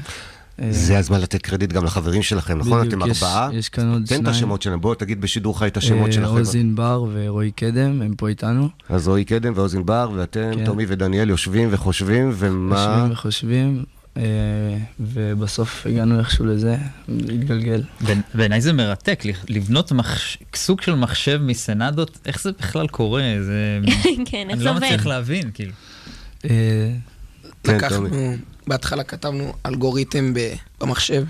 זה הזמן לתת קרדיט גם לחברים שלכם, נכון? אתם ארבעה? יש כאן עוד תן את שניים. השמות שלהם, בוא תגיד בשידור חי את השמות אה, של החבר'ה. עוז ענבר ורועי קדם, הם פה איתנו. אז רועי קדם ועוז ענבר, ואתם, כן. טומי ודניאל, יושבים וחושבים, ומה... יושבים וחושבים, אה, ובסוף הגענו איכשהו לזה, להתגלגל. בעיני- בעיניי זה מרתק, לבנות סוג של מחשב מסנדות, איך זה בכלל קורה? זה... כן, איך אני זה לא עובד? מצליח להבין, כאילו. אה, כן, לקחנו. בהתחלה כתבנו אלגוריתם ב- במחשב,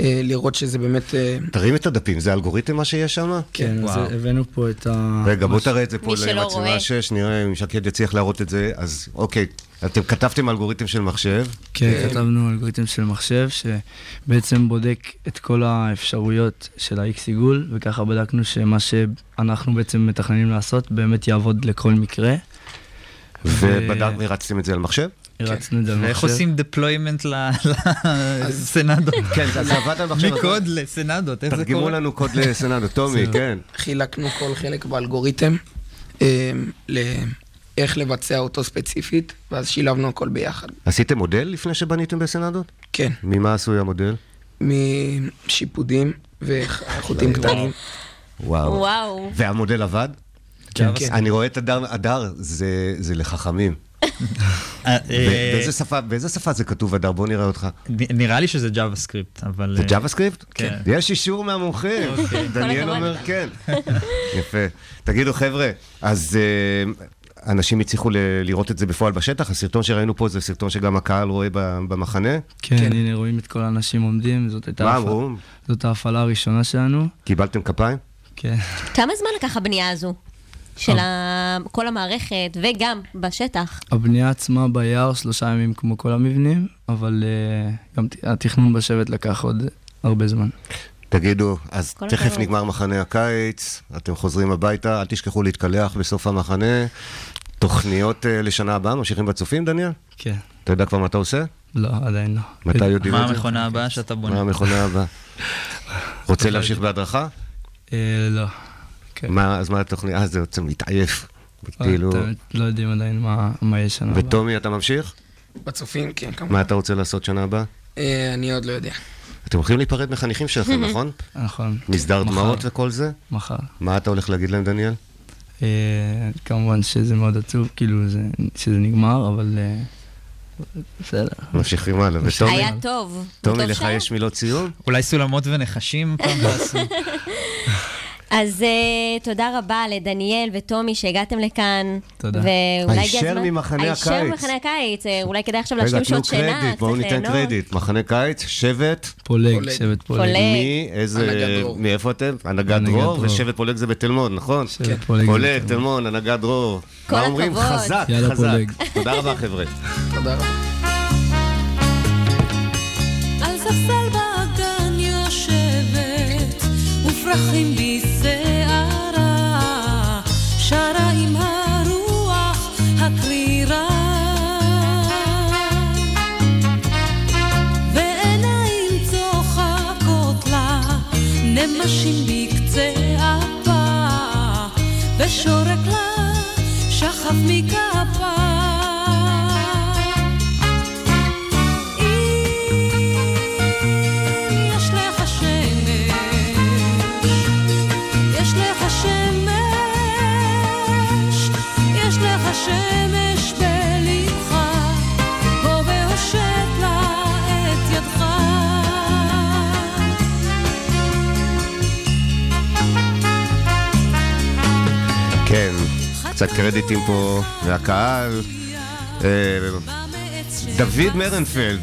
אה, לראות שזה באמת... אה, תרים את הדפים, זה אלגוריתם מה שיש שם? כן, אז. הבאנו פה את ה... רגע, בוא תראה את זה פה מי שלא למצלמה רואה. 6, נראה אם שקד יצליח להראות את זה. אז אוקיי, אתם כתבתם אלגוריתם של מחשב, כן, כתבנו אלגוריתם של מחשב, שבעצם בודק את כל האפשרויות של ה-X עיגול, וככה בדקנו שמה שאנחנו בעצם מתכננים לעשות באמת יעבוד לכל מקרה. ובדק והרצתם את זה על מחשב? הרצנו את זה על מחשב. ואיך עושים deployment לסנדות? כן, זה עבד על מחשב. מקוד לסנדות, איך זה תרגמו קורה? לנו קוד לסנדו, טומי. כן. חילקנו כל חלק באלגוריתם, אה, לאיך לבצע אותו ספציפית, ואז שילבנו הכל ביחד. עשיתם מודל לפני שבניתם בסנדות? כן, ממה עשוי המודל? משיפודים וחוטים קטנים. וואו. וואו. והמודל עבד? כן. אני רואה את הדר, הדר, זה זה לחכמים. אה, ב- אה, באיזה שפה- באיזה שפה זה כתוב, הדר? בוא נראה אותך. נראה לי שזה JavaScript, אבל... זה אה, JavaScript? כן. יש אישור מהמומחים. דניאל הכבוד. אומר כן. יפה. תגידו, חבר'ה, אז אה, אנשים הצליחו ל- לראות את זה בפועל בשטח? הסרטון שראינו פה זה סרטון שגם הקהל רואה ב- במחנה? כן, הנה רואים את כל האנשים עומדים, זאת הייתה מה אמרו? זאת ההפעלה הראשונה שלנו. קיבלתם כפיים? כן. כמה זמן לקח הבנייה הזו? של ה- כל המערכת, וגם בשטח. הבנייה עצמה ביער שלושה ימים כמו כל המבנים, אבל אה, גם התכנון בשבט לקח עוד הרבה זמן. תגידו, אז תכף הכבוד. נגמר מחנה הקיץ, אתם חוזרים הביתה, אל תשכחו להתקלח בסוף המחנה. תוכניות אה, לשנה הבאה, ממשיכים בצופים, דניאל? כן. אתה יודע כבר מה אתה עושה? לא, עדיין לא. מתי יודעים מה את זה? המכונה הבאה שאתה מה בונה? המכונה הבאה? רוצה להמשיך בהדרכה? אה, לא. כן. מה, אז מה התוכנית? אה, זה יוצא מתעייף. אה, כאילו... האמת, לא יודעים עדיין מה- מה יש שנה הבאה. וטומי, אתה ממשיך? בצופים, כן, כמובן. מה אתה רוצה לעשות שנה הבאה? אה, אני עוד לא יודע. אתם הולכים להיפרד מחניכים שלכם, נכון? נכון. מסדר. דמעות וכל זה? מחר. מה אתה הולך להגיד להם, דניאל? אה, כמובן שזה מאוד עצוב, כאילו, זה- שזה נגמר, אבל אה, בסדר. ממשיכים הלאה. וטומי, היה טוב. טומי, טוב לך. יש מילות סיום? אולי סולמות ונחשים פעם תעשו. אז uh, תודה רבה לדניאל וטומי שהגעתם לכאן. תודה. ואולי הגיע הישר הזמן... ממחנה הישר הקיץ. ממחנה הקיץ. אה, אולי כדאי עכשיו להשלים שעות שינה. קרדיט, בואו צריך ניתן ליהנות. קרדיט. מחנה קיץ, שבט, פולג, פולג. שבט פולג. פולג. מי, איזה. מאיפה אתם? הנהגת דרור. ושבט פולג זה בתל מונד, נכון? שבט פולג. פולג, תל מונד, הנהגת דרור. כל מה אומרים? הכבוד. חזק, יאללה, חזק. פולג. תודה רבה, חבר'ה. תודה רבה. ופרחים בשערה, שרה עם הרוח הקרירה. ועיניים צוחקות לה, נמשים בקצה אפה, ושורק לה שחף מכפה. קצת קרדיטים פה מהקהל. אה, דוד מרנפלד,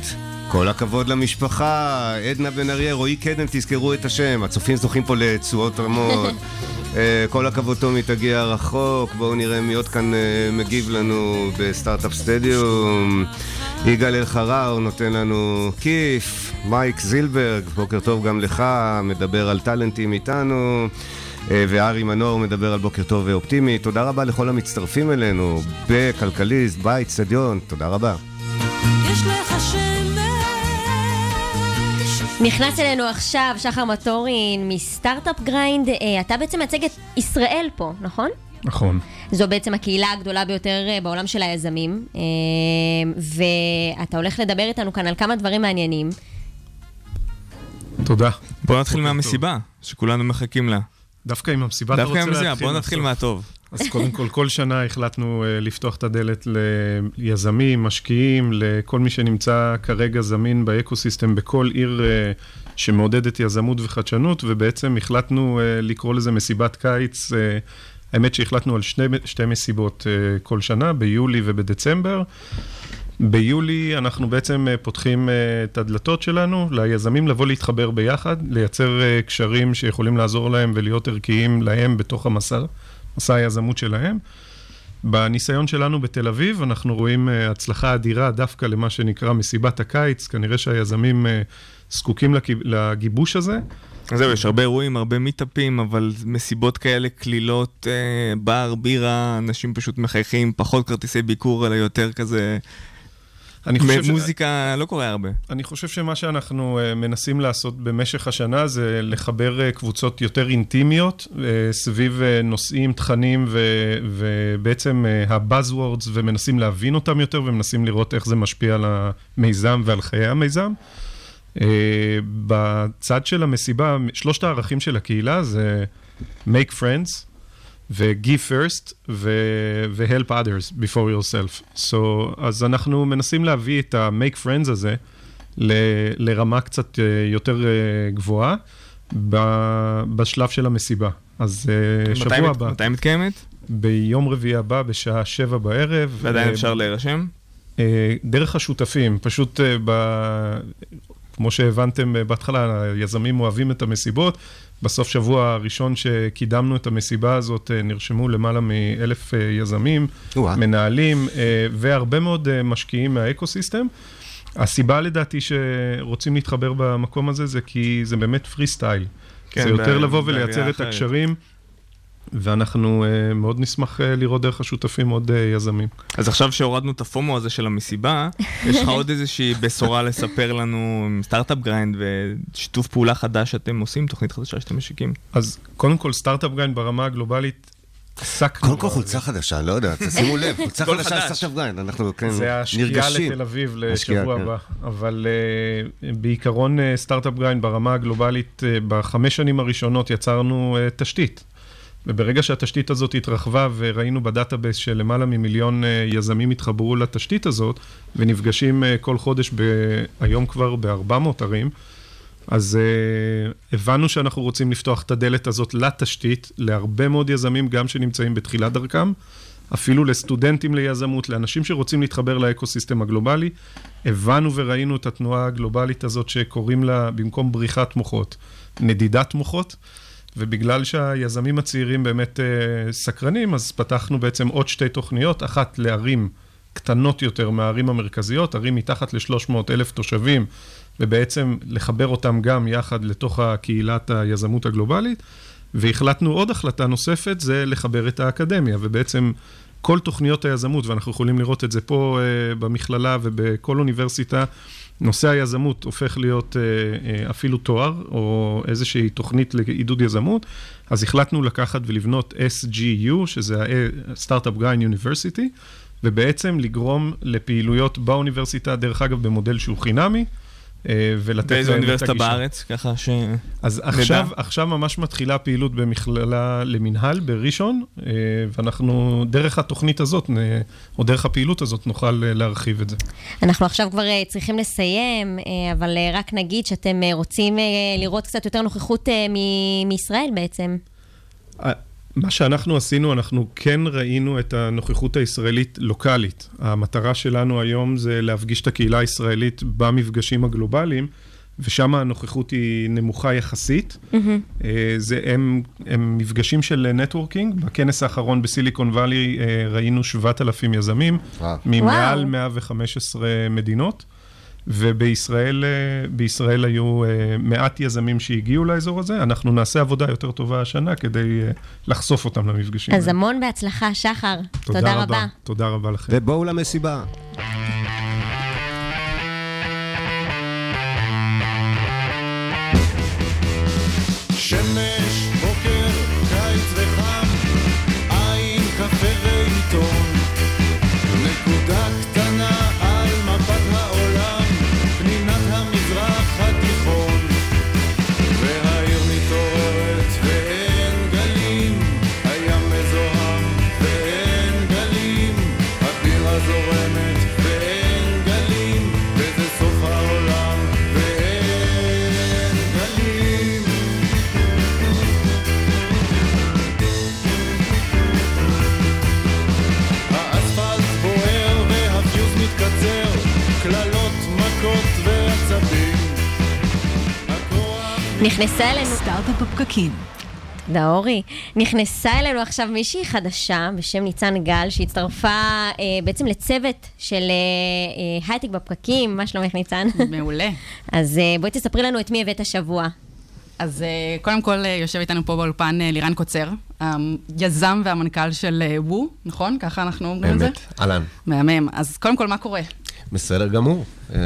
כל הכבוד למשפחה, עדנה בן אריה, רועי קדם, תזכרו את השם, הצופים זוכים פה לתשואות רמות. אה, כל הכבוד תומי, תגיע רחוק, בואו נראה מי עוד כאן אה, מגיב לנו בסטארט-אפ סטדיום. יגאל אלחרר נותן לנו כיף, מייק זילברג, בוקר טוב גם לך, מדבר על טאלנטים איתנו. אה, וארי מנור מדבר על בוקר טוב ואופטימי. תודה רבה לכל המצטרפים אלינו בכלכליסט, באיצטדיון, תודה רבה. יש לך שמש, נכנס אלינו עכשיו שחר מטורין מסטארט-אפ גריינד. אה, אתה בעצם מייצג את ישראל פה, נכון? נכון. זו בעצם הקהילה הגדולה ביותר אה, בעולם של היזמים. ואתה הולך לדבר איתנו כאן על כמה דברים מעניינים. תודה. בוא נתחיל מהמסיבה, שכולנו מחכים לה. דווקא עם המסיבה אתה דווקא רוצה עם להתחיל המסיבה, בוא נתחיל. מהטוב. אז קודם כל, כל שנה החלטנו אה, לפתוח את הדלת ליזמים, משקיעים, לכל מי שנמצא כרגע זמין באקוסיסטם בכל עיר אה, שמעודדת יזמות וחדשנות, ובעצם החלטנו אה, לקרוא לזה מסיבת קיץ. האמת שהחלטנו על שני, שתי מסיבות כל שנה, ביולי ובדצמבר. ביולי אנחנו בעצם אה, פותחים אה, את הדלתות שלנו ליזמים לבוא להתחבר ביחד, לייצר אה, קשרים שיכולים לעזור להם ולהיות ערכיים להם בתוך המסע, מסע היזמות שלהם. בניסיון שלנו בתל אביב, אנחנו רואים הצלחה אדירה דווקא למה שנקרא מסיבת הקיץ, כנראה שהיזמים זקוקים לגיב- לגיבוש הזה. זהו, יש הרבה אירועים, הרבה מיטאפים, אבל מסיבות כאלה קלילות, אה, בר, בירה, אנשים פשוט מחייכים, פחות כרטיסי ביקור, אלא יותר כזה... אני חושב ש- מוזיקה לא קורה הרבה. אני חושב שמה שאנחנו uh, מנסים לעשות במשך השנה זה לחבר uh, קבוצות יותר אינטימיות uh, סביב נושאים, תכנים ו- ובעצם ה-buzzwords ומנסים להבין אותם יותר ומנסים לראות איך זה משפיע על המיזם ועל חיי המיזם. בצד של המסיבה, שלושת הערכים של הקהילה זה make friends ו-give first ו-help others before yourself. So, אז אנחנו מנסים להביא את ה-make friends הזה ל- לרמה קצת אה, יותר אה, גבוהה ב- בשלב של המסיבה. אז מתי שבוע מת- הבא. מתי מתקיימת? ביום רביעי הבא בשעה שבע בערב. ועדיין אפשר להירשם? אה, דרך השותפים, פשוט אה, ב... כמו שהבנתם בהתחלה, היזמים אוהבים את המסיבות. בסוף שבוע הראשון שקידמנו את המסיבה הזאת, אה, נרשמו למעלה מאלף אה, יזמים, או-אה. מנהלים אה, והרבה מאוד משקיעים מהאקוסיסטם. הסיבה לדעתי שרוצים להתחבר במקום הזה זה כי זה באמת free style. כן, זה יותר לבוא ולייצר את. הקשרים, ואנחנו אה, מאוד נשמח אה, לראות דרך השותפים עוד אה, יזמים. אז עכשיו שהורדנו את ה FOMO הזה של המסיבה, יש לך עוד איזושהי בשורה לספר לנו עם סטארט-אפ גריינד ושיתוף פעולה חדש שאתם עושים, תוכנית חדשה שאתם משיקים. אז קודם כל, סטארט-אפ גריינד ברמה הגלובלית, עסקנו. קודם כל חולצה חדשה, לא יודע, שימו לב, חולצה חדשה חדש. סטארט-אפ גריינד, אנחנו כן זה השקיעה נרגשים. לתל אביב השקיעה, לשבוע כן. הבא. אבל uh, בעיקרון uh, סטארט-אפ גריינד ברמה הגלובלית, uh, בחמש שנים הראשונות יצרנו uh, תשתית. וברגע שהתשתית הזאת התרחבה וראינו ב database שלמעלה ממיליון uh, יזמים התחברו לתשתית הזאת, ונפגשים uh, כל חודש, ב- היום כבר ב-400 ערים, אז uh, הבנו שאנחנו רוצים לפתוח את הדלת הזאת לתשתית, להרבה מאוד יזמים, גם שנמצאים בתחילת דרכם, אפילו לסטודנטים ליזמות, לאנשים שרוצים להתחבר לאקוסיסטם הגלובלי. הבנו וראינו את התנועה הגלובלית הזאת שקוראים לה, במקום בריחת מוחות, נדידת מוחות. ובגלל שהיזמים הצעירים באמת uh, סקרנים, אז פתחנו בעצם עוד שתי תוכניות, אחת לערים קטנות יותר מהערים המרכזיות, ערים מתחת ל-300 אלף תושבים, ובעצם לחבר אותם גם יחד לתוך הקהילת היזמות הגלובלית. והחלטנו עוד החלטה נוספת, זה לחבר את האקדמיה, ובעצם כל תוכניות היזמות, ואנחנו יכולים לראות את זה פה uh, במכללה ובכל אוניברסיטה, נושא היזמות הופך להיות uh, uh, אפילו תואר, או איזושהי תוכנית לעידוד יזמות, אז החלטנו לקחת ולבנות SGU, שזה ה-Startup Grind University, ובעצם לגרום לפעילויות באוניברסיטה, דרך אגב, במודל שהוא חינמי. אה, ולתת להם את אוניברסיטה הגישה. בארץ? ככה ש... אז. עכשיו, עכשיו ממש מתחילה פעילות במכללה למינהל בראשון, אה, ואנחנו דרך התוכנית הזאת, או דרך הפעילות הזאת, נוכל אה, להרחיב את זה. אנחנו עכשיו כבר צריכים לסיים, אבל רק נגיד שאתם רוצים לראות קצת יותר נוכחות מישראל בעצם. מה שאנחנו עשינו, אנחנו כן ראינו את הנוכחות הישראלית לוקאלית. המטרה שלנו היום זה להפגיש את הקהילה הישראלית במפגשים הגלובליים, ושם הנוכחות היא נמוכה יחסית. מהמם. אה, זה, הם, הם מפגשים של נטוורקינג. בכנס האחרון בסיליקון וואלי אה, ראינו 7,000 יזמים, ממעל וואו. 115 מדינות. ובישראל אה, בישראל היו אה, מעט יזמים שהגיעו לאזור הזה. אנחנו נעשה עבודה יותר טובה השנה כדי אה, לחשוף אותם למפגשים. אז האלה. המון בהצלחה, שחר. תודה רבה. תודה רבה לכם. ובואו למסיבה. נכנסה אלינו... סטארט-אפ בפקקים. תודה, אורי. נכנסה אלינו עכשיו מישהי חדשה בשם ניצן גל, שהצטרפה אה, בעצם לצוות של אה, אה, הייטק בפקקים. מה שלומך, ניצן? מעולה. אז אה, בואי תספרי לנו את מי הבאת השבוע. אז אה, קודם כל אה, יושב איתנו פה באולפן אה, לירן קוצר, היזם והמנכ"ל של אה, וו, נכון? ככה אנחנו אומרים את זה? אמת, אהלן. מהמם. אז קודם כל, מה קורה? בסדר גמור. אה,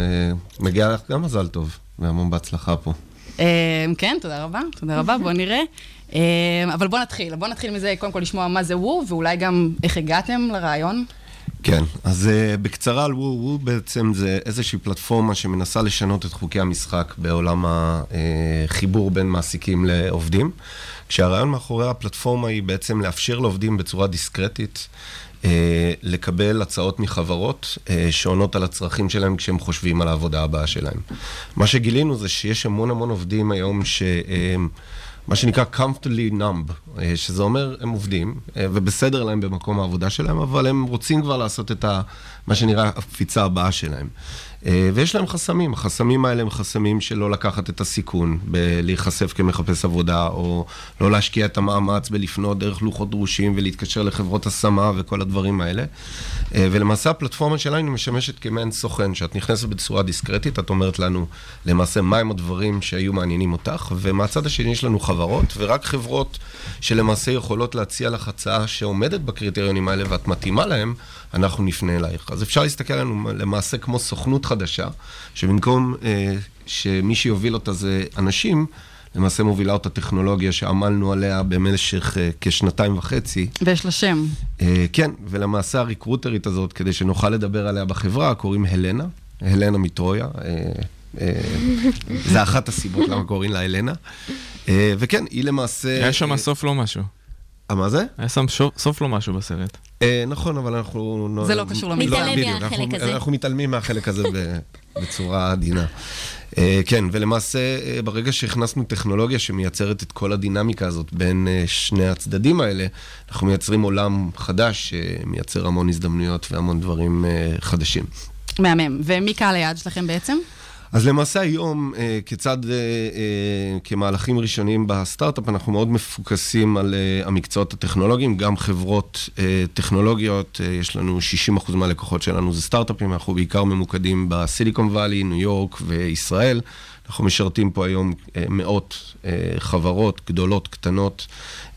מגיע לך גם מזל טוב, והמון בהצלחה פה. אה, כן, תודה רבה, תודה רבה, בואו נראה. אה, אבל בואו נתחיל. בואו נתחיל מזה, קודם כל לשמוע מה זה וו, ואולי גם איך הגעתם לרעיון. כן, אז uh, בקצרה על וו, וו בעצם זה איזושהי פלטפורמה שמנסה לשנות את חוקי המשחק בעולם החיבור בין מעסיקים לעובדים, כשהרעיון מאחורי הפלטפורמה היא בעצם לאפשר לעובדים בצורה דיסקרטית לקבל הצעות מחברות uh, שעונות על הצרכים שלהם כשהם חושבים על העבודה הבאה שלהם. מה שגילינו זה שיש המון המון עובדים היום ש... Uh, מה שנקרא comfortably numb, אה, שזה אומר, הם עובדים, אה, ובסדר להם במקום העבודה שלהם, אבל הם רוצים כבר לעשות את ה, מה שנראה הקפיצה הבאה שלהם. אה, ויש להם חסמים, החסמים האלה הם חסמים של לא לקחת את הסיכון בלהיחשף כמחפש עבודה, או לא להשקיע את המאמץ בלפנות דרך לוחות דרושים ולהתקשר לחברות השמה וכל הדברים האלה. אה, ולמעשה הפלטפורמה שלנו משמשת כמעין סוכן, שאת נכנסת בצורה דיסקרטית, את אומרת לנו למעשה מהם הדברים שהיו מעניינים אותך, ומהצד השני יש לנו חברות, ורק חברות שלמעשה יכולות להציע לך הצעה שעומדת בקריטריונים האלה ואת מתאימה להם, אנחנו נפנה אלייך. אז אפשר להסתכל עלינו למעשה כמו סוכנות חדשה, שבמקום אה, שמי שיוביל אותה זה אנשים, למעשה מובילה אותה טכנולוגיה שעמלנו עליה במשך אה, כשנתיים וחצי. ויש לה שם. אה, כן, ולמעשה הריקרוטרית הזאת, כדי שנוכל לדבר עליה בחברה, קוראים הלנה, הלנה מטרויה. אה, אה, זה אחת הסיבות למה קוראים לה הלנה. אה, וכן, היא למעשה... היה שם סוף לא משהו. אה, מה זה? היה שם סוף לא משהו בסרט. אה, נכון, אבל אנחנו... זה לא קשור למיזם. לא, מהחלק אנחנו- הזה. אנחנו מתעלמים מהחלק הזה בצורה עדינה. אה, כן, ולמעשה, ברגע שהכנסנו טכנולוגיה שמייצרת את כל הדינמיקה הזאת בין שני הצדדים האלה, אנחנו מייצרים עולם חדש שמייצר המון הזדמנויות והמון דברים חדשים. מהמם. ומי קהל היעד שלכם בעצם? אז למעשה היום, אה, כצד, אה, אה, כמהלכים ראשונים בסטארט-אפ, אנחנו מאוד מפוקסים על אה, המקצועות הטכנולוגיים, גם חברות אה, טכנולוגיות, אה, יש לנו 60% מהלקוחות שלנו זה סטארט-אפים, אנחנו בעיקר ממוקדים בסיליקון וואלי, ניו יורק וישראל. אנחנו משרתים פה היום אה, מאות אה, חברות גדולות, קטנות,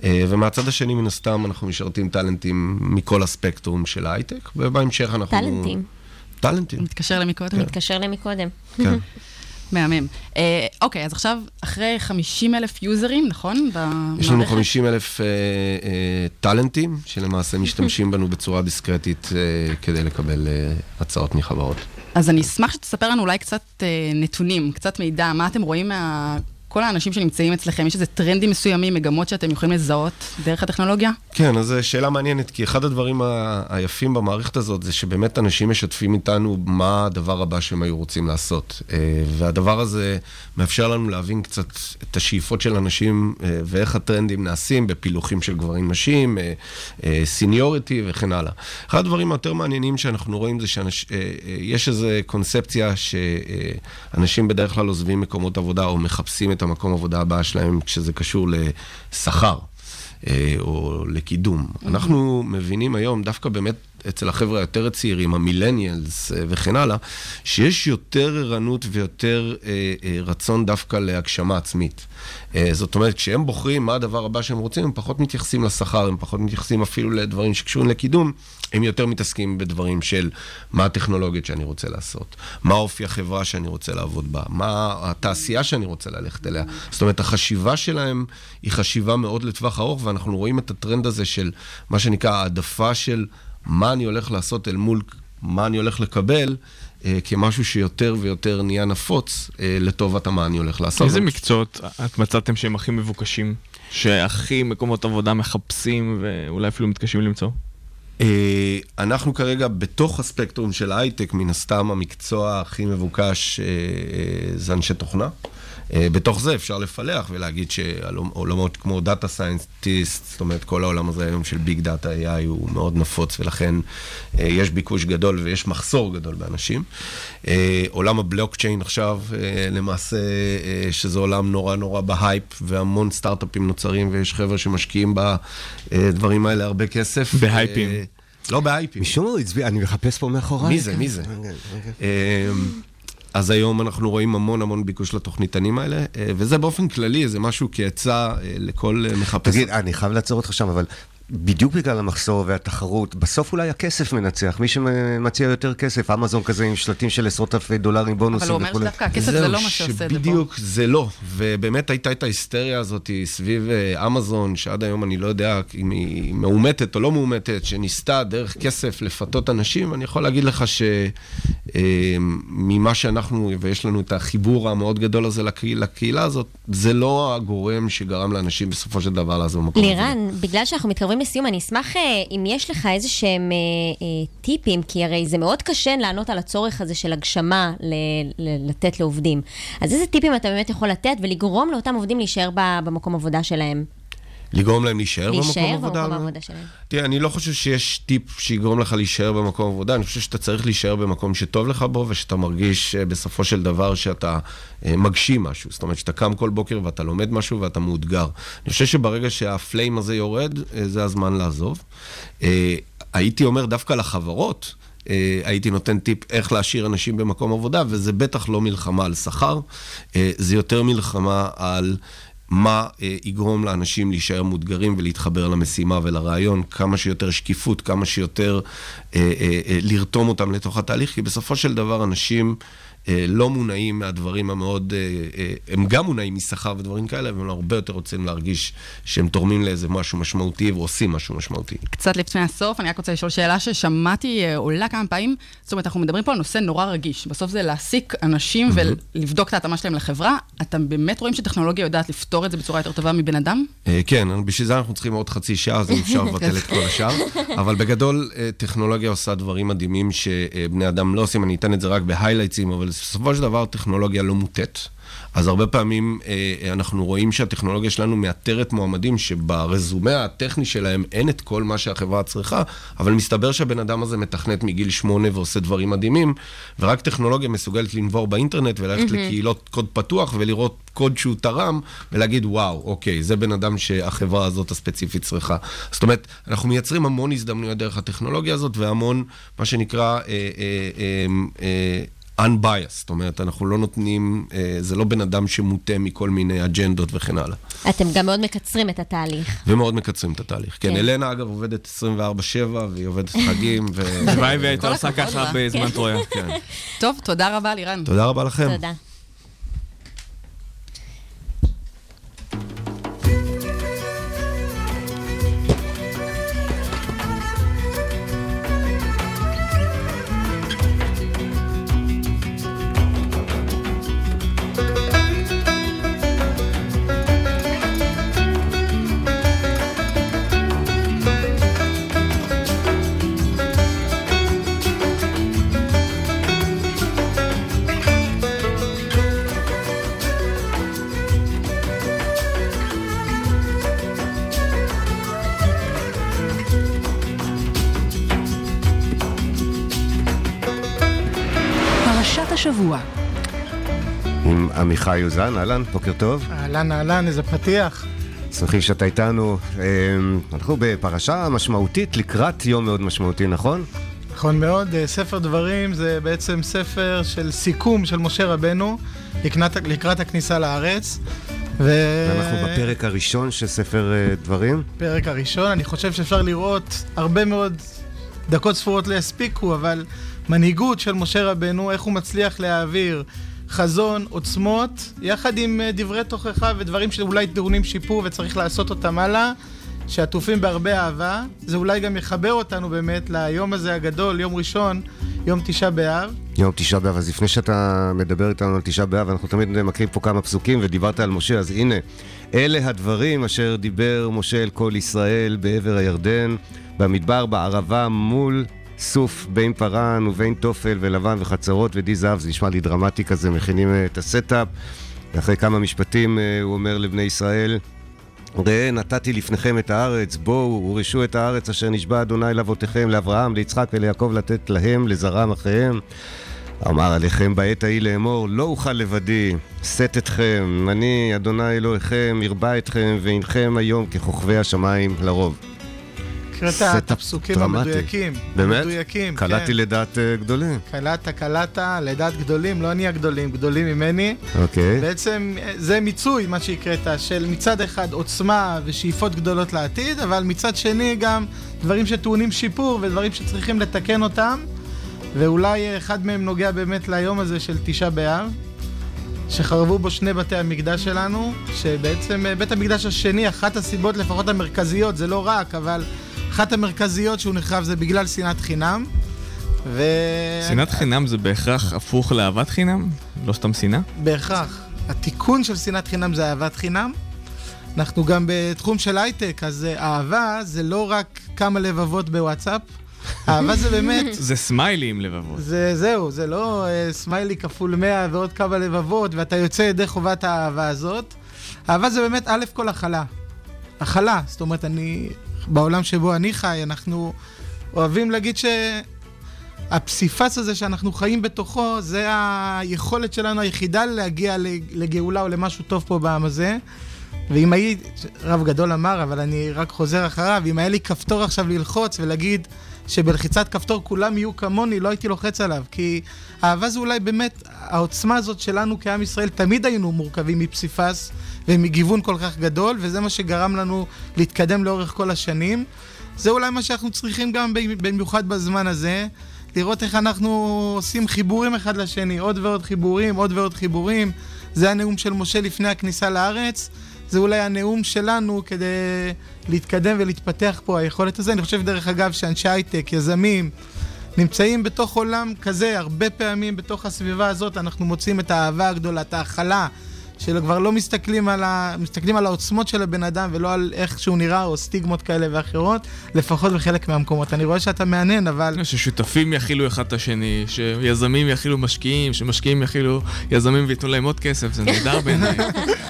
אה, ומהצד השני, מן הסתם, אנחנו משרתים טאלנטים מכל הספקטרום של ההייטק, ובהמשך אנחנו... טאלנטים. טאלנטים. מתקשר למקודם. מתקשר למקודם. כן. מהמם. אה, אוקיי, אז עכשיו, אחרי 50 אלף יוזרים, נכון? יש לנו במערכת? 50 אלף אה, אה, טאלנטים, שלמעשה משתמשים בנו בצורה דיסקרטית אה, כדי לקבל אה, הצעות מחברות. אז אני אשמח שתספר לנו אולי קצת אה, נתונים, קצת מידע, מה אתם רואים מה... כל האנשים שנמצאים אצלכם, יש איזה טרנדים מסוימים, מגמות שאתם יכולים לזהות דרך הטכנולוגיה? כן, אז זו שאלה מעניינת, כי אחד הדברים ה- היפים במערכת הזאת זה שבאמת אנשים משתפים איתנו מה הדבר הבא שהם היו רוצים לעשות. אה, והדבר הזה מאפשר לנו להבין קצת את השאיפות של אנשים אה, ואיך הטרנדים נעשים בפילוחים של גברים-נשים, סיניוריטי וכן הלאה. אחד הדברים היותר מעניינים שאנחנו רואים זה שיש איזו קונספציה שאנשים בדרך כלל עוזבים מקומות עבודה או מחפשים את המקום עבודה הבא שלהם כשזה קשור לשכר. אה, או לקידום. אנחנו מבינים היום, דווקא באמת אצל החבר'ה היותר צעירים, המילניאלס אה, וכן הלאה, שיש יותר ערנות ויותר אה, אה, רצון דווקא להגשמה עצמית. זאת אומרת, כשהם בוחרים מה הדבר הבא שהם רוצים, הם פחות מתייחסים לשכר, הם פחות מתייחסים אפילו לדברים שקשורים לקידום, הם יותר מתעסקים בדברים של מה הטכנולוגיות שאני רוצה לעשות, מה אופי החברה שאני רוצה לעבוד בה, מה התעשייה שאני רוצה ללכת אליה. זאת אומרת, החשיבה שלהם היא חשיבה מאוד לטווח ארוך, ואנחנו רואים את הטרנד הזה של מה שנקרא העדפה של מה אני הולך לעשות אל מול מה אני הולך לקבל. אה, כמשהו שיותר ויותר נהיה נפוץ אה, לטובת מה אני הולך לעשות. איזה מקצועות את מצאתם שהם הכי מבוקשים? שהכי מקומות עבודה מחפשים ואולי אפילו מתקשים למצוא? אה, אנחנו כרגע בתוך הספקטרום של ההייטק, מן הסתם המקצוע הכי מבוקש אה, אה, זה אנשי תוכנה. אה, בתוך זה אפשר לפלח ולהגיד שעולמות כמו data scientist, זאת אומרת כל העולם הזה היום של big data AI הוא מאוד נפוץ ולכן אה, יש ביקוש גדול ויש מחסור גדול באנשים. אה, עולם הבלוקצ'יין עכשיו למעשה, שזה עולם נורא נורא בהייפ והמון סטארט-אפים נוצרים ויש חבר'ה שמשקיעים בדברים האלה הרבה כסף. בהייפים. לא בהייפים. משום מה הוא הצביע, אני מחפש פה מאחוריי. מי זה? מי זה? אז היום אנחנו רואים המון המון ביקוש לתוכניתנים האלה, אה, וזה באופן כללי, זה משהו כעצה אה, לכל אה, מחפש. תגיד, אני חייב לעצור אותך שם, אבל בדיוק בגלל המחסור והתחרות, בסוף אולי הכסף מנצח, מי שמציע יותר כסף, אמזון כזה עם שלטים של עשרות אלפי דולרים, בונוסים אבל הוא אומר וכולי. שדווקא הכסף זה לא מה שעושה את זה פה. בדיוק, זה לא. ובאמת הייתה את ההיסטריה הזאת סביב אה, אמזון, שעד היום אני לא יודע אם היא מאומתת או לא מאומתת, שניסתה דרך כסף לפתות אנשים, ואני יכול להגיד לך שממה שאנחנו, ויש לנו את החיבור המאוד גדול הזה לקהילה, לקהילה הזאת, זה לא הגורם שגרם לאנשים בסופו של דבר לעזוב מקום. לירן, בגלל שאנחנו מתקרבים לסיום, אני אשמח אה, אם יש לך איזה שהם אה, אה, טיפים, כי הרי זה מאוד קשה לענות על הצורך הזה של הגשמה לתת לעובדים. אז איזה טיפים אתה באמת יכול לתת ולגרום לאותם עובדים להישאר במקום עבודה שלהם? לגרום להם להישאר במקום להישאר עבודה? במקום העבודה שלהם. תראה, אני לא חושב שיש טיפ שיגרום לך להישאר במקום עבודה, אני חושב שאתה צריך להישאר במקום שטוב לך בו, ושאתה מרגיש אה, בסופו של דבר שאתה אה, מגשים משהו. זאת אומרת, שאתה קם כל בוקר ואתה לומד משהו ואתה מאותגר. אני חושב שברגע שהפליים הזה יורד, אה, זה הזמן לעזוב. הייתי אומר דווקא לחברות, אה, הייתי נותן טיפ איך להשאיר אנשים במקום עבודה, וזה בטח לא מלחמה על שכר, אה, זה יותר מלחמה על... מה אה, יגרום לאנשים להישאר מאותגרים ולהתחבר למשימה ולרעיון, כמה שיותר שקיפות, כמה שיותר אה, אה, אה, לרתום אותם לתוך התהליך, כי בסופו של דבר אנשים לא מונעים מהדברים המאוד, אה, אה, הם גם מונעים משכר ודברים כאלה, אבל הם הרבה יותר רוצים להרגיש שהם תורמים לאיזה משהו משמעותי ועושים משהו משמעותי. קצת לפני הסוף, אני רק רוצה לשאול שאלה ששמעתי אה, עולה כמה פעמים. זאת אומרת, אנחנו מדברים פה על נושא נורא רגיש. בסוף זה להעסיק אנשים ולבדוק את ההתאמה שלהם לחברה. אתם באמת רואים שטכנולוגיה יודעת לפתור את זה בצורה יותר טובה מבן אדם? אה, כן, בשביל זה אנחנו צריכים עוד חצי שעה, אז אי אפשר לבטל את כל השאר. אבל בגדול, אה, טכנולוגיה עושה דברים מדהימים שבני אדם לא עושים. אני אתן את זה רק בהיילייטסים, אבל בסופו של דבר טכנולוגיה לא מוטית. אז הרבה פעמים אה, אנחנו רואים שהטכנולוגיה שלנו מאתרת מועמדים שברזומה הטכני שלהם אין את כל מה שהחברה צריכה, אבל מסתבר שהבן אדם הזה מתכנת מגיל שמונה ועושה דברים מדהימים, ורק טכנולוגיה מסוגלת לנבור באינטרנט וללכת מהמם. לקהילות קוד פתוח ולראות קוד שהוא תרם, ולהגיד, וואו, אוקיי, זה בן אדם שהחברה הזאת הספציפית צריכה. זאת אומרת, אנחנו מייצרים המון הזדמנויות דרך הטכנולוגיה הזאת, והמון, מה שנקרא, אה, אה, אה, אה, unbiased, זאת אומרת, אנחנו לא נותנים, אה, זה לא בן אדם שמוטה מכל מיני אג'נדות וכן הלאה. אתם גם מאוד מקצרים את התהליך. ומאוד מקצרים את התהליך. כן, כן. אלנה אגב עובדת 24-7, והיא עובדת חגים. ו- הלוואי והייתה עושה ככה. בזמן כן. טרויה. כן. טוב, תודה רבה לירן. תודה רבה לכם. תודה. השבוע. עם עמיחי יוזן, אהלן, בוקר טוב. אהלן, אהלן, איזה פתיח. שמחים שאתה איתנו. אמ, אנחנו בפרשה משמעותית לקראת יום מאוד משמעותי, נכון? נכון מאוד, אה, ספר דברים זה בעצם ספר של סיכום של משה רבנו לקראת, לקראת הכניסה לארץ. ו... אנחנו בפרק הראשון של ספר אה, דברים. פרק הראשון, אני חושב שאפשר לראות הרבה מאוד דקות ספורות לא יספיקו, אבל מנהיגות של משה רבנו, איך הוא מצליח להעביר חזון, עוצמות, יחד עם אה, דברי תוכחה ודברים שאולי טעונים שיפור וצריך לעשות אותם הלאה, שעטופים בהרבה אהבה. זה אולי גם יחבר אותנו באמת ליום הזה הגדול, יום ראשון, יום תשעה באב. יום תשעה באב, אז לפני שאתה מדבר איתנו על תשעה באב, אנחנו תמיד מקריאים פה כמה פסוקים, ודיברת על משה, אז הנה, אלה הדברים אשר דיבר משה אל כל ישראל בעבר הירדן, במדבר, בערבה, מול סוף בין פארן ובין תופל ולבן וחצרות ודי זהב, זה נשמע לי דרמטי כזה, מכינים אה, את ה setup, ואחרי כמה משפטים אה, הוא אומר לבני ישראל, ראה נתתי לפניכם את הארץ, בואו ורשו את הארץ אשר נשבע אדוני לאבותיכם, לאברהם, ליצחק וליעקב לתת להם, לזרעם אחריהם. ואומר אליכם בעת ההיא לאמור, לא אוכל לבדי, שאת אתכם, אני, אדוני אלוהיכם, הרבה אתכם, והנכם היום ככוכבי השמיים לרוב. הקראת את הפסוקים. המדויקים. באמת? מדויקים, קלעתי כן. לדעת אה, גדולים. קלעת, קלעת, לדעת גדולים, לא נהיה גדולים, גדולים ממני. אוקיי. בעצם אה, זה מיצוי, מה שהקראת, של מצד אחד עוצמה ושאיפות גדולות לעתיד, אבל מצד שני גם דברים שטעונים שיפור ודברים שצריכים לתקן אותם, ואולי אחד מהם נוגע באמת ליום הזה של תשעה באב, שחרבו בו שני בתי המקדש שלנו, שבעצם אה, בית המקדש השני, אחת הסיבות לפחות המרכזיות, זה לא רק, אבל אחת המרכזיות שהוא נחרב זה בגלל שנאת חינם. ו... שנאת חינם זה בהכרח הפוך לאהבת חינם? לא סתם שנאה? בהכרח. התיקון של שנאת חינם זה אהבת חינם. אנחנו גם בתחום של הייטק, אז אה, אהבה זה לא רק כמה לבבות בוואטסאפ, אהבה זה באמת... זה סמיילי עם לבבות. זה, זהו, זה לא אה, סמיילי כפול 100 ועוד כמה לבבות, ואתה יוצא ידי חובת האהבה הזאת. אהבה זה באמת א' כל הכלה. הכלה, זאת אומרת, אני, בעולם שבו אני חי, אנחנו אוהבים להגיד שהפסיפס הזה שאנחנו חיים בתוכו, זה היכולת שלנו היחידה להגיע לגאולה או למשהו טוב פה בעם הזה. ואם הייתי, רב גדול אמר, אבל אני רק חוזר אחריו, אם היה לי כפתור עכשיו ללחוץ ולהגיד שבלחיצת כפתור כולם יהיו כמוני, לא הייתי לוחץ עליו. כי אהבה זה אולי באמת, העוצמה הזאת שלנו כעם ישראל, תמיד היינו מורכבים מפסיפס ומגיוון כל כך גדול, וזה מה שגרם לנו להתקדם לאורך כל השנים. זה אולי מה שאנחנו צריכים גם במיוחד בזמן הזה, לראות איך אנחנו עושים חיבורים אחד לשני, עוד ועוד חיבורים, עוד ועוד חיבורים. זה הנאום של משה לפני הכניסה לארץ. זה אולי הנאום שלנו כדי להתקדם ולהתפתח פה, היכולת הזה. אני חושב, דרך אגב, שאנשי הייטק, יזמים, נמצאים בתוך עולם כזה, הרבה פעמים בתוך הסביבה הזאת אנחנו מוצאים את האהבה הגדולה, את ההכלה שכבר לא מסתכלים על, ה... מסתכלים על העוצמות של הבן אדם ולא על איך שהוא נראה או סטיגמות כאלה ואחרות, לפחות בחלק מהמקומות. אני רואה שאתה מהנהן, אבל... ששותפים יכילו אחד את השני, שיזמים יכילו משקיעים, שמשקיעים יכילו יזמים וייתנו להם עוד כסף, זה נהדר בעיניי.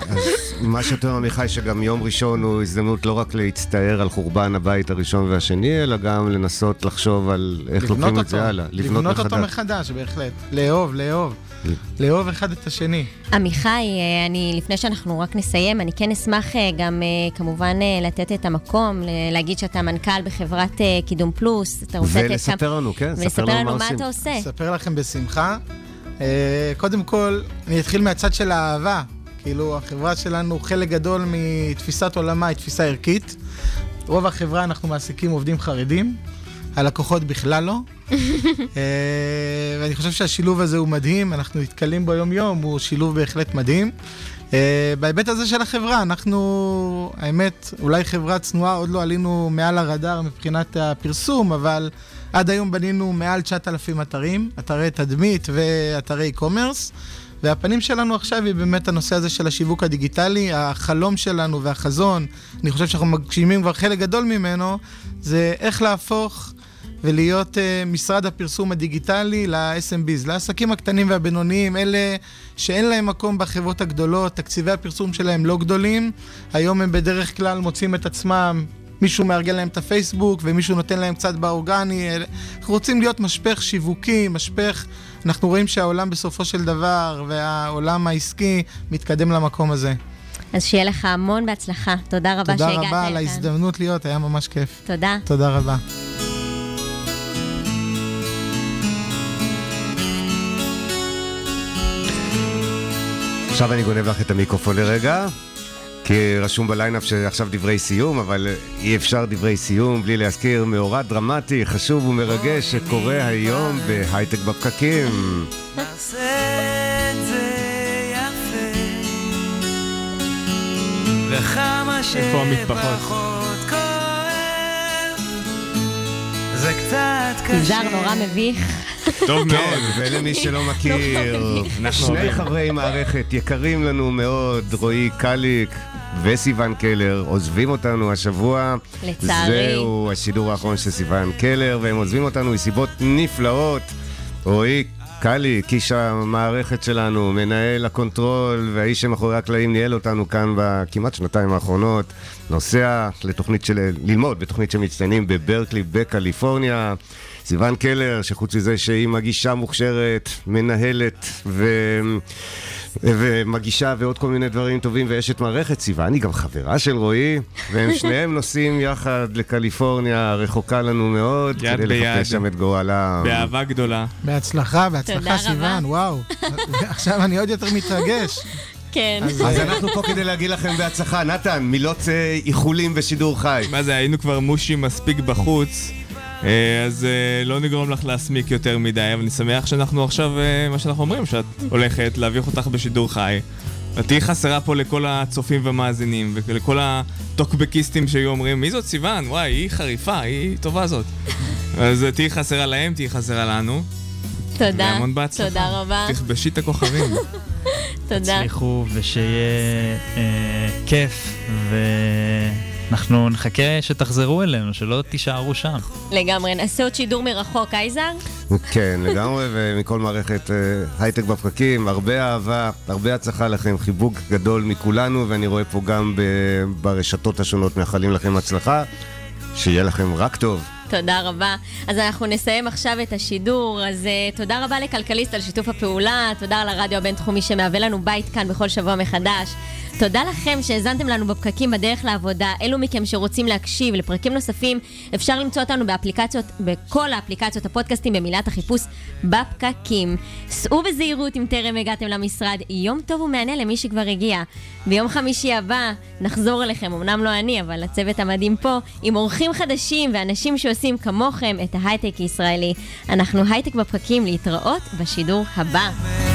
אז מה שאתה אומר, עמיחי, שגם יום ראשון הוא הזדמנות לא רק להצטער על חורבן הבית הראשון והשני, אלא גם לנסות לחשוב על איך לבנות לוקחים את זה הלאה. לבנות אותו מחדש, בהחלט. לאהוב, לאהוב. לאהוב אחד את השני. עמיחי, אה, אני, לפני שאנחנו רק נסיים, אני כן אשמח אה, גם אה, כמובן לתת את המקום, להגיד שאתה מנכ"ל בחברת קידום פלוס. אתה רוצה ולספר כמה- לנו, כן, ספר ולספר לנו לנו מה. אתה עושה. אספר לכם בשמחה. קודם כל, אני אתחיל מהצד של האהבה. כאילו, החברה שלנו, חלק גדול מתפיסת עולמה היא תפיסה ערכית. רוב החברה אנחנו מעסיקים עובדים חרדים, הלקוחות בכלל לא. אה, ואני חושב שהשילוב הזה הוא מדהים, אנחנו נתקלים בו יום-יום, הוא שילוב בהחלט מדהים. אה, בהיבט הזה של החברה, אנחנו, האמת, אולי חברה צנועה, עוד לא עלינו מעל הרדאר מבחינת הפרסום, אבל עד היום בנינו מעל 9,000 אתרים, אתרי תדמית ואתרי e-commerce. והפנים שלנו עכשיו היא באמת הנושא הזה של השיווק הדיגיטלי. החלום שלנו והחזון, אני חושב שאנחנו מגשימים כבר חלק גדול ממנו, זה איך להפוך ולהיות uh, משרד הפרסום הדיגיטלי ל-SMBs, לעסקים הקטנים והבינוניים, אלה שאין להם מקום בחברות הגדולות, תקציבי הפרסום שלהם לא גדולים, היום הם בדרך כלל מוצאים את עצמם מישהו מארגן להם את הפייסבוק ומישהו נותן להם קצת באורגני. אנחנו רוצים להיות משפך שיווקי, משפך... אנחנו רואים שהעולם בסופו של דבר והעולם העסקי מתקדם למקום הזה. אז שיהיה לך המון בהצלחה. תודה רבה תודה שהגעת רבה על לכאן. ההזדמנות להיות, היה ממש כיף. תודה. תודה רבה. עכשיו אני גונב לך את המיקרופון לרגע, כי רשום בליינאפ שעכשיו דברי סיום, אבל אי אפשר דברי סיום בלי להזכיר מאורע דרמטי, חשוב ומרגש שקורה היום בהייטק בפקקים. איפה המטפחות? שפחות כואב זה קצת קשה מבזר נורא מביך. טוב מאוד. כן, ולמי שלא מכיר, אנחנו שני אוהבים. חברי מערכת יקרים לנו מאוד, רועי קליק וסיון קלר, עוזבים אותנו השבוע. לצערי. זהו השידור האחרון של סיון קלר, והם עוזבים אותנו מסיבות נפלאות. רועי קליק, איש המערכת שלנו, מנהל הקונטרול והאיש שמאחורי הקלעים ניהל אותנו כאן בכמעט שנתיים האחרונות, נוסע לתוכנית של, ללמוד בתוכנית של מצטיינים בברקלי בקליפורניה. סיון קלר, שחוץ מזה שהיא מגישה מוכשרת, מנהלת ו... ומגישה ועוד כל מיני דברים טובים ואשת מערכת, סיוון היא גם חברה של רועי, והם שניהם נוסעים יחד לקליפורניה, רחוקה לנו מאוד, יד כדי ביד. לחפש שם את גורלם. באהבה גדולה. בהצלחה, בהצלחה. סיוון, וואו. עכשיו אני עוד יותר מתרגש. כן. אז אנחנו פה כדי להגיד לכם בהצלחה. נתן, מילות אה, איחולים בשידור חי. מה זה, היינו כבר מושים מספיק בחוץ, אה, אז אה, לא נגרום לך להסמיק יותר מדי, אבל אני שמח שאנחנו עכשיו, אה, מה שאנחנו אומרים, שאת הולכת להביך אותך בשידור חי. את תהיי חסרה פה לכל הצופים והמאזינים, ולכל הטוקבקיסטים שהיו אומרים, מי זאת סיוון? וואי, היא חריפה, היא טובה זאת. אז אה, תהיי חסרה להם, תהיי חסרה לנו. תודה. והמון בהצלחה. תודה רבה. תכבשי את הכוכבים. תודה. תצליחו ושיהיה אה, כיף, ואנחנו נחכה שתחזרו אלינו, שלא תישארו שם. לגמרי. נעשה עוד שידור מרחוק, אייזר? כן, לגמרי, ומכל מערכת אה, הייטק בפקקים, הרבה אהבה, הרבה הצלחה לכם, חיבוק גדול מכולנו, ואני רואה פה גם ברשתות השונות מאחלים לכם הצלחה, שיהיה לכם רק טוב. תודה רבה. אז אנחנו נסיים עכשיו את השידור. אז uh, תודה רבה לכלכליסט על שיתוף הפעולה, תודה על הרדיו הבינתחומי שמהווה לנו בית כאן בכל שבוע מחדש. תודה לכם שהאזנתם לנו בפקקים בדרך לעבודה. אלו מכם שרוצים להקשיב לפרקים נוספים, אפשר למצוא אותנו באפליקציות, בכל האפליקציות הפודקאסטים במילת החיפוש בפקקים. סעו בזהירות אם טרם הגעתם למשרד. יום טוב ומהנה למי שכבר הגיע. ביום חמישי הבא נחזור אליכם, אמנם לא אני, אבל הצוות המדהים פה, עם אורחים חדשים ואנשים שעושים כמוכם את ההייטק הישראלי. אנחנו הייטק בפקקים להתראות בשידור הבא.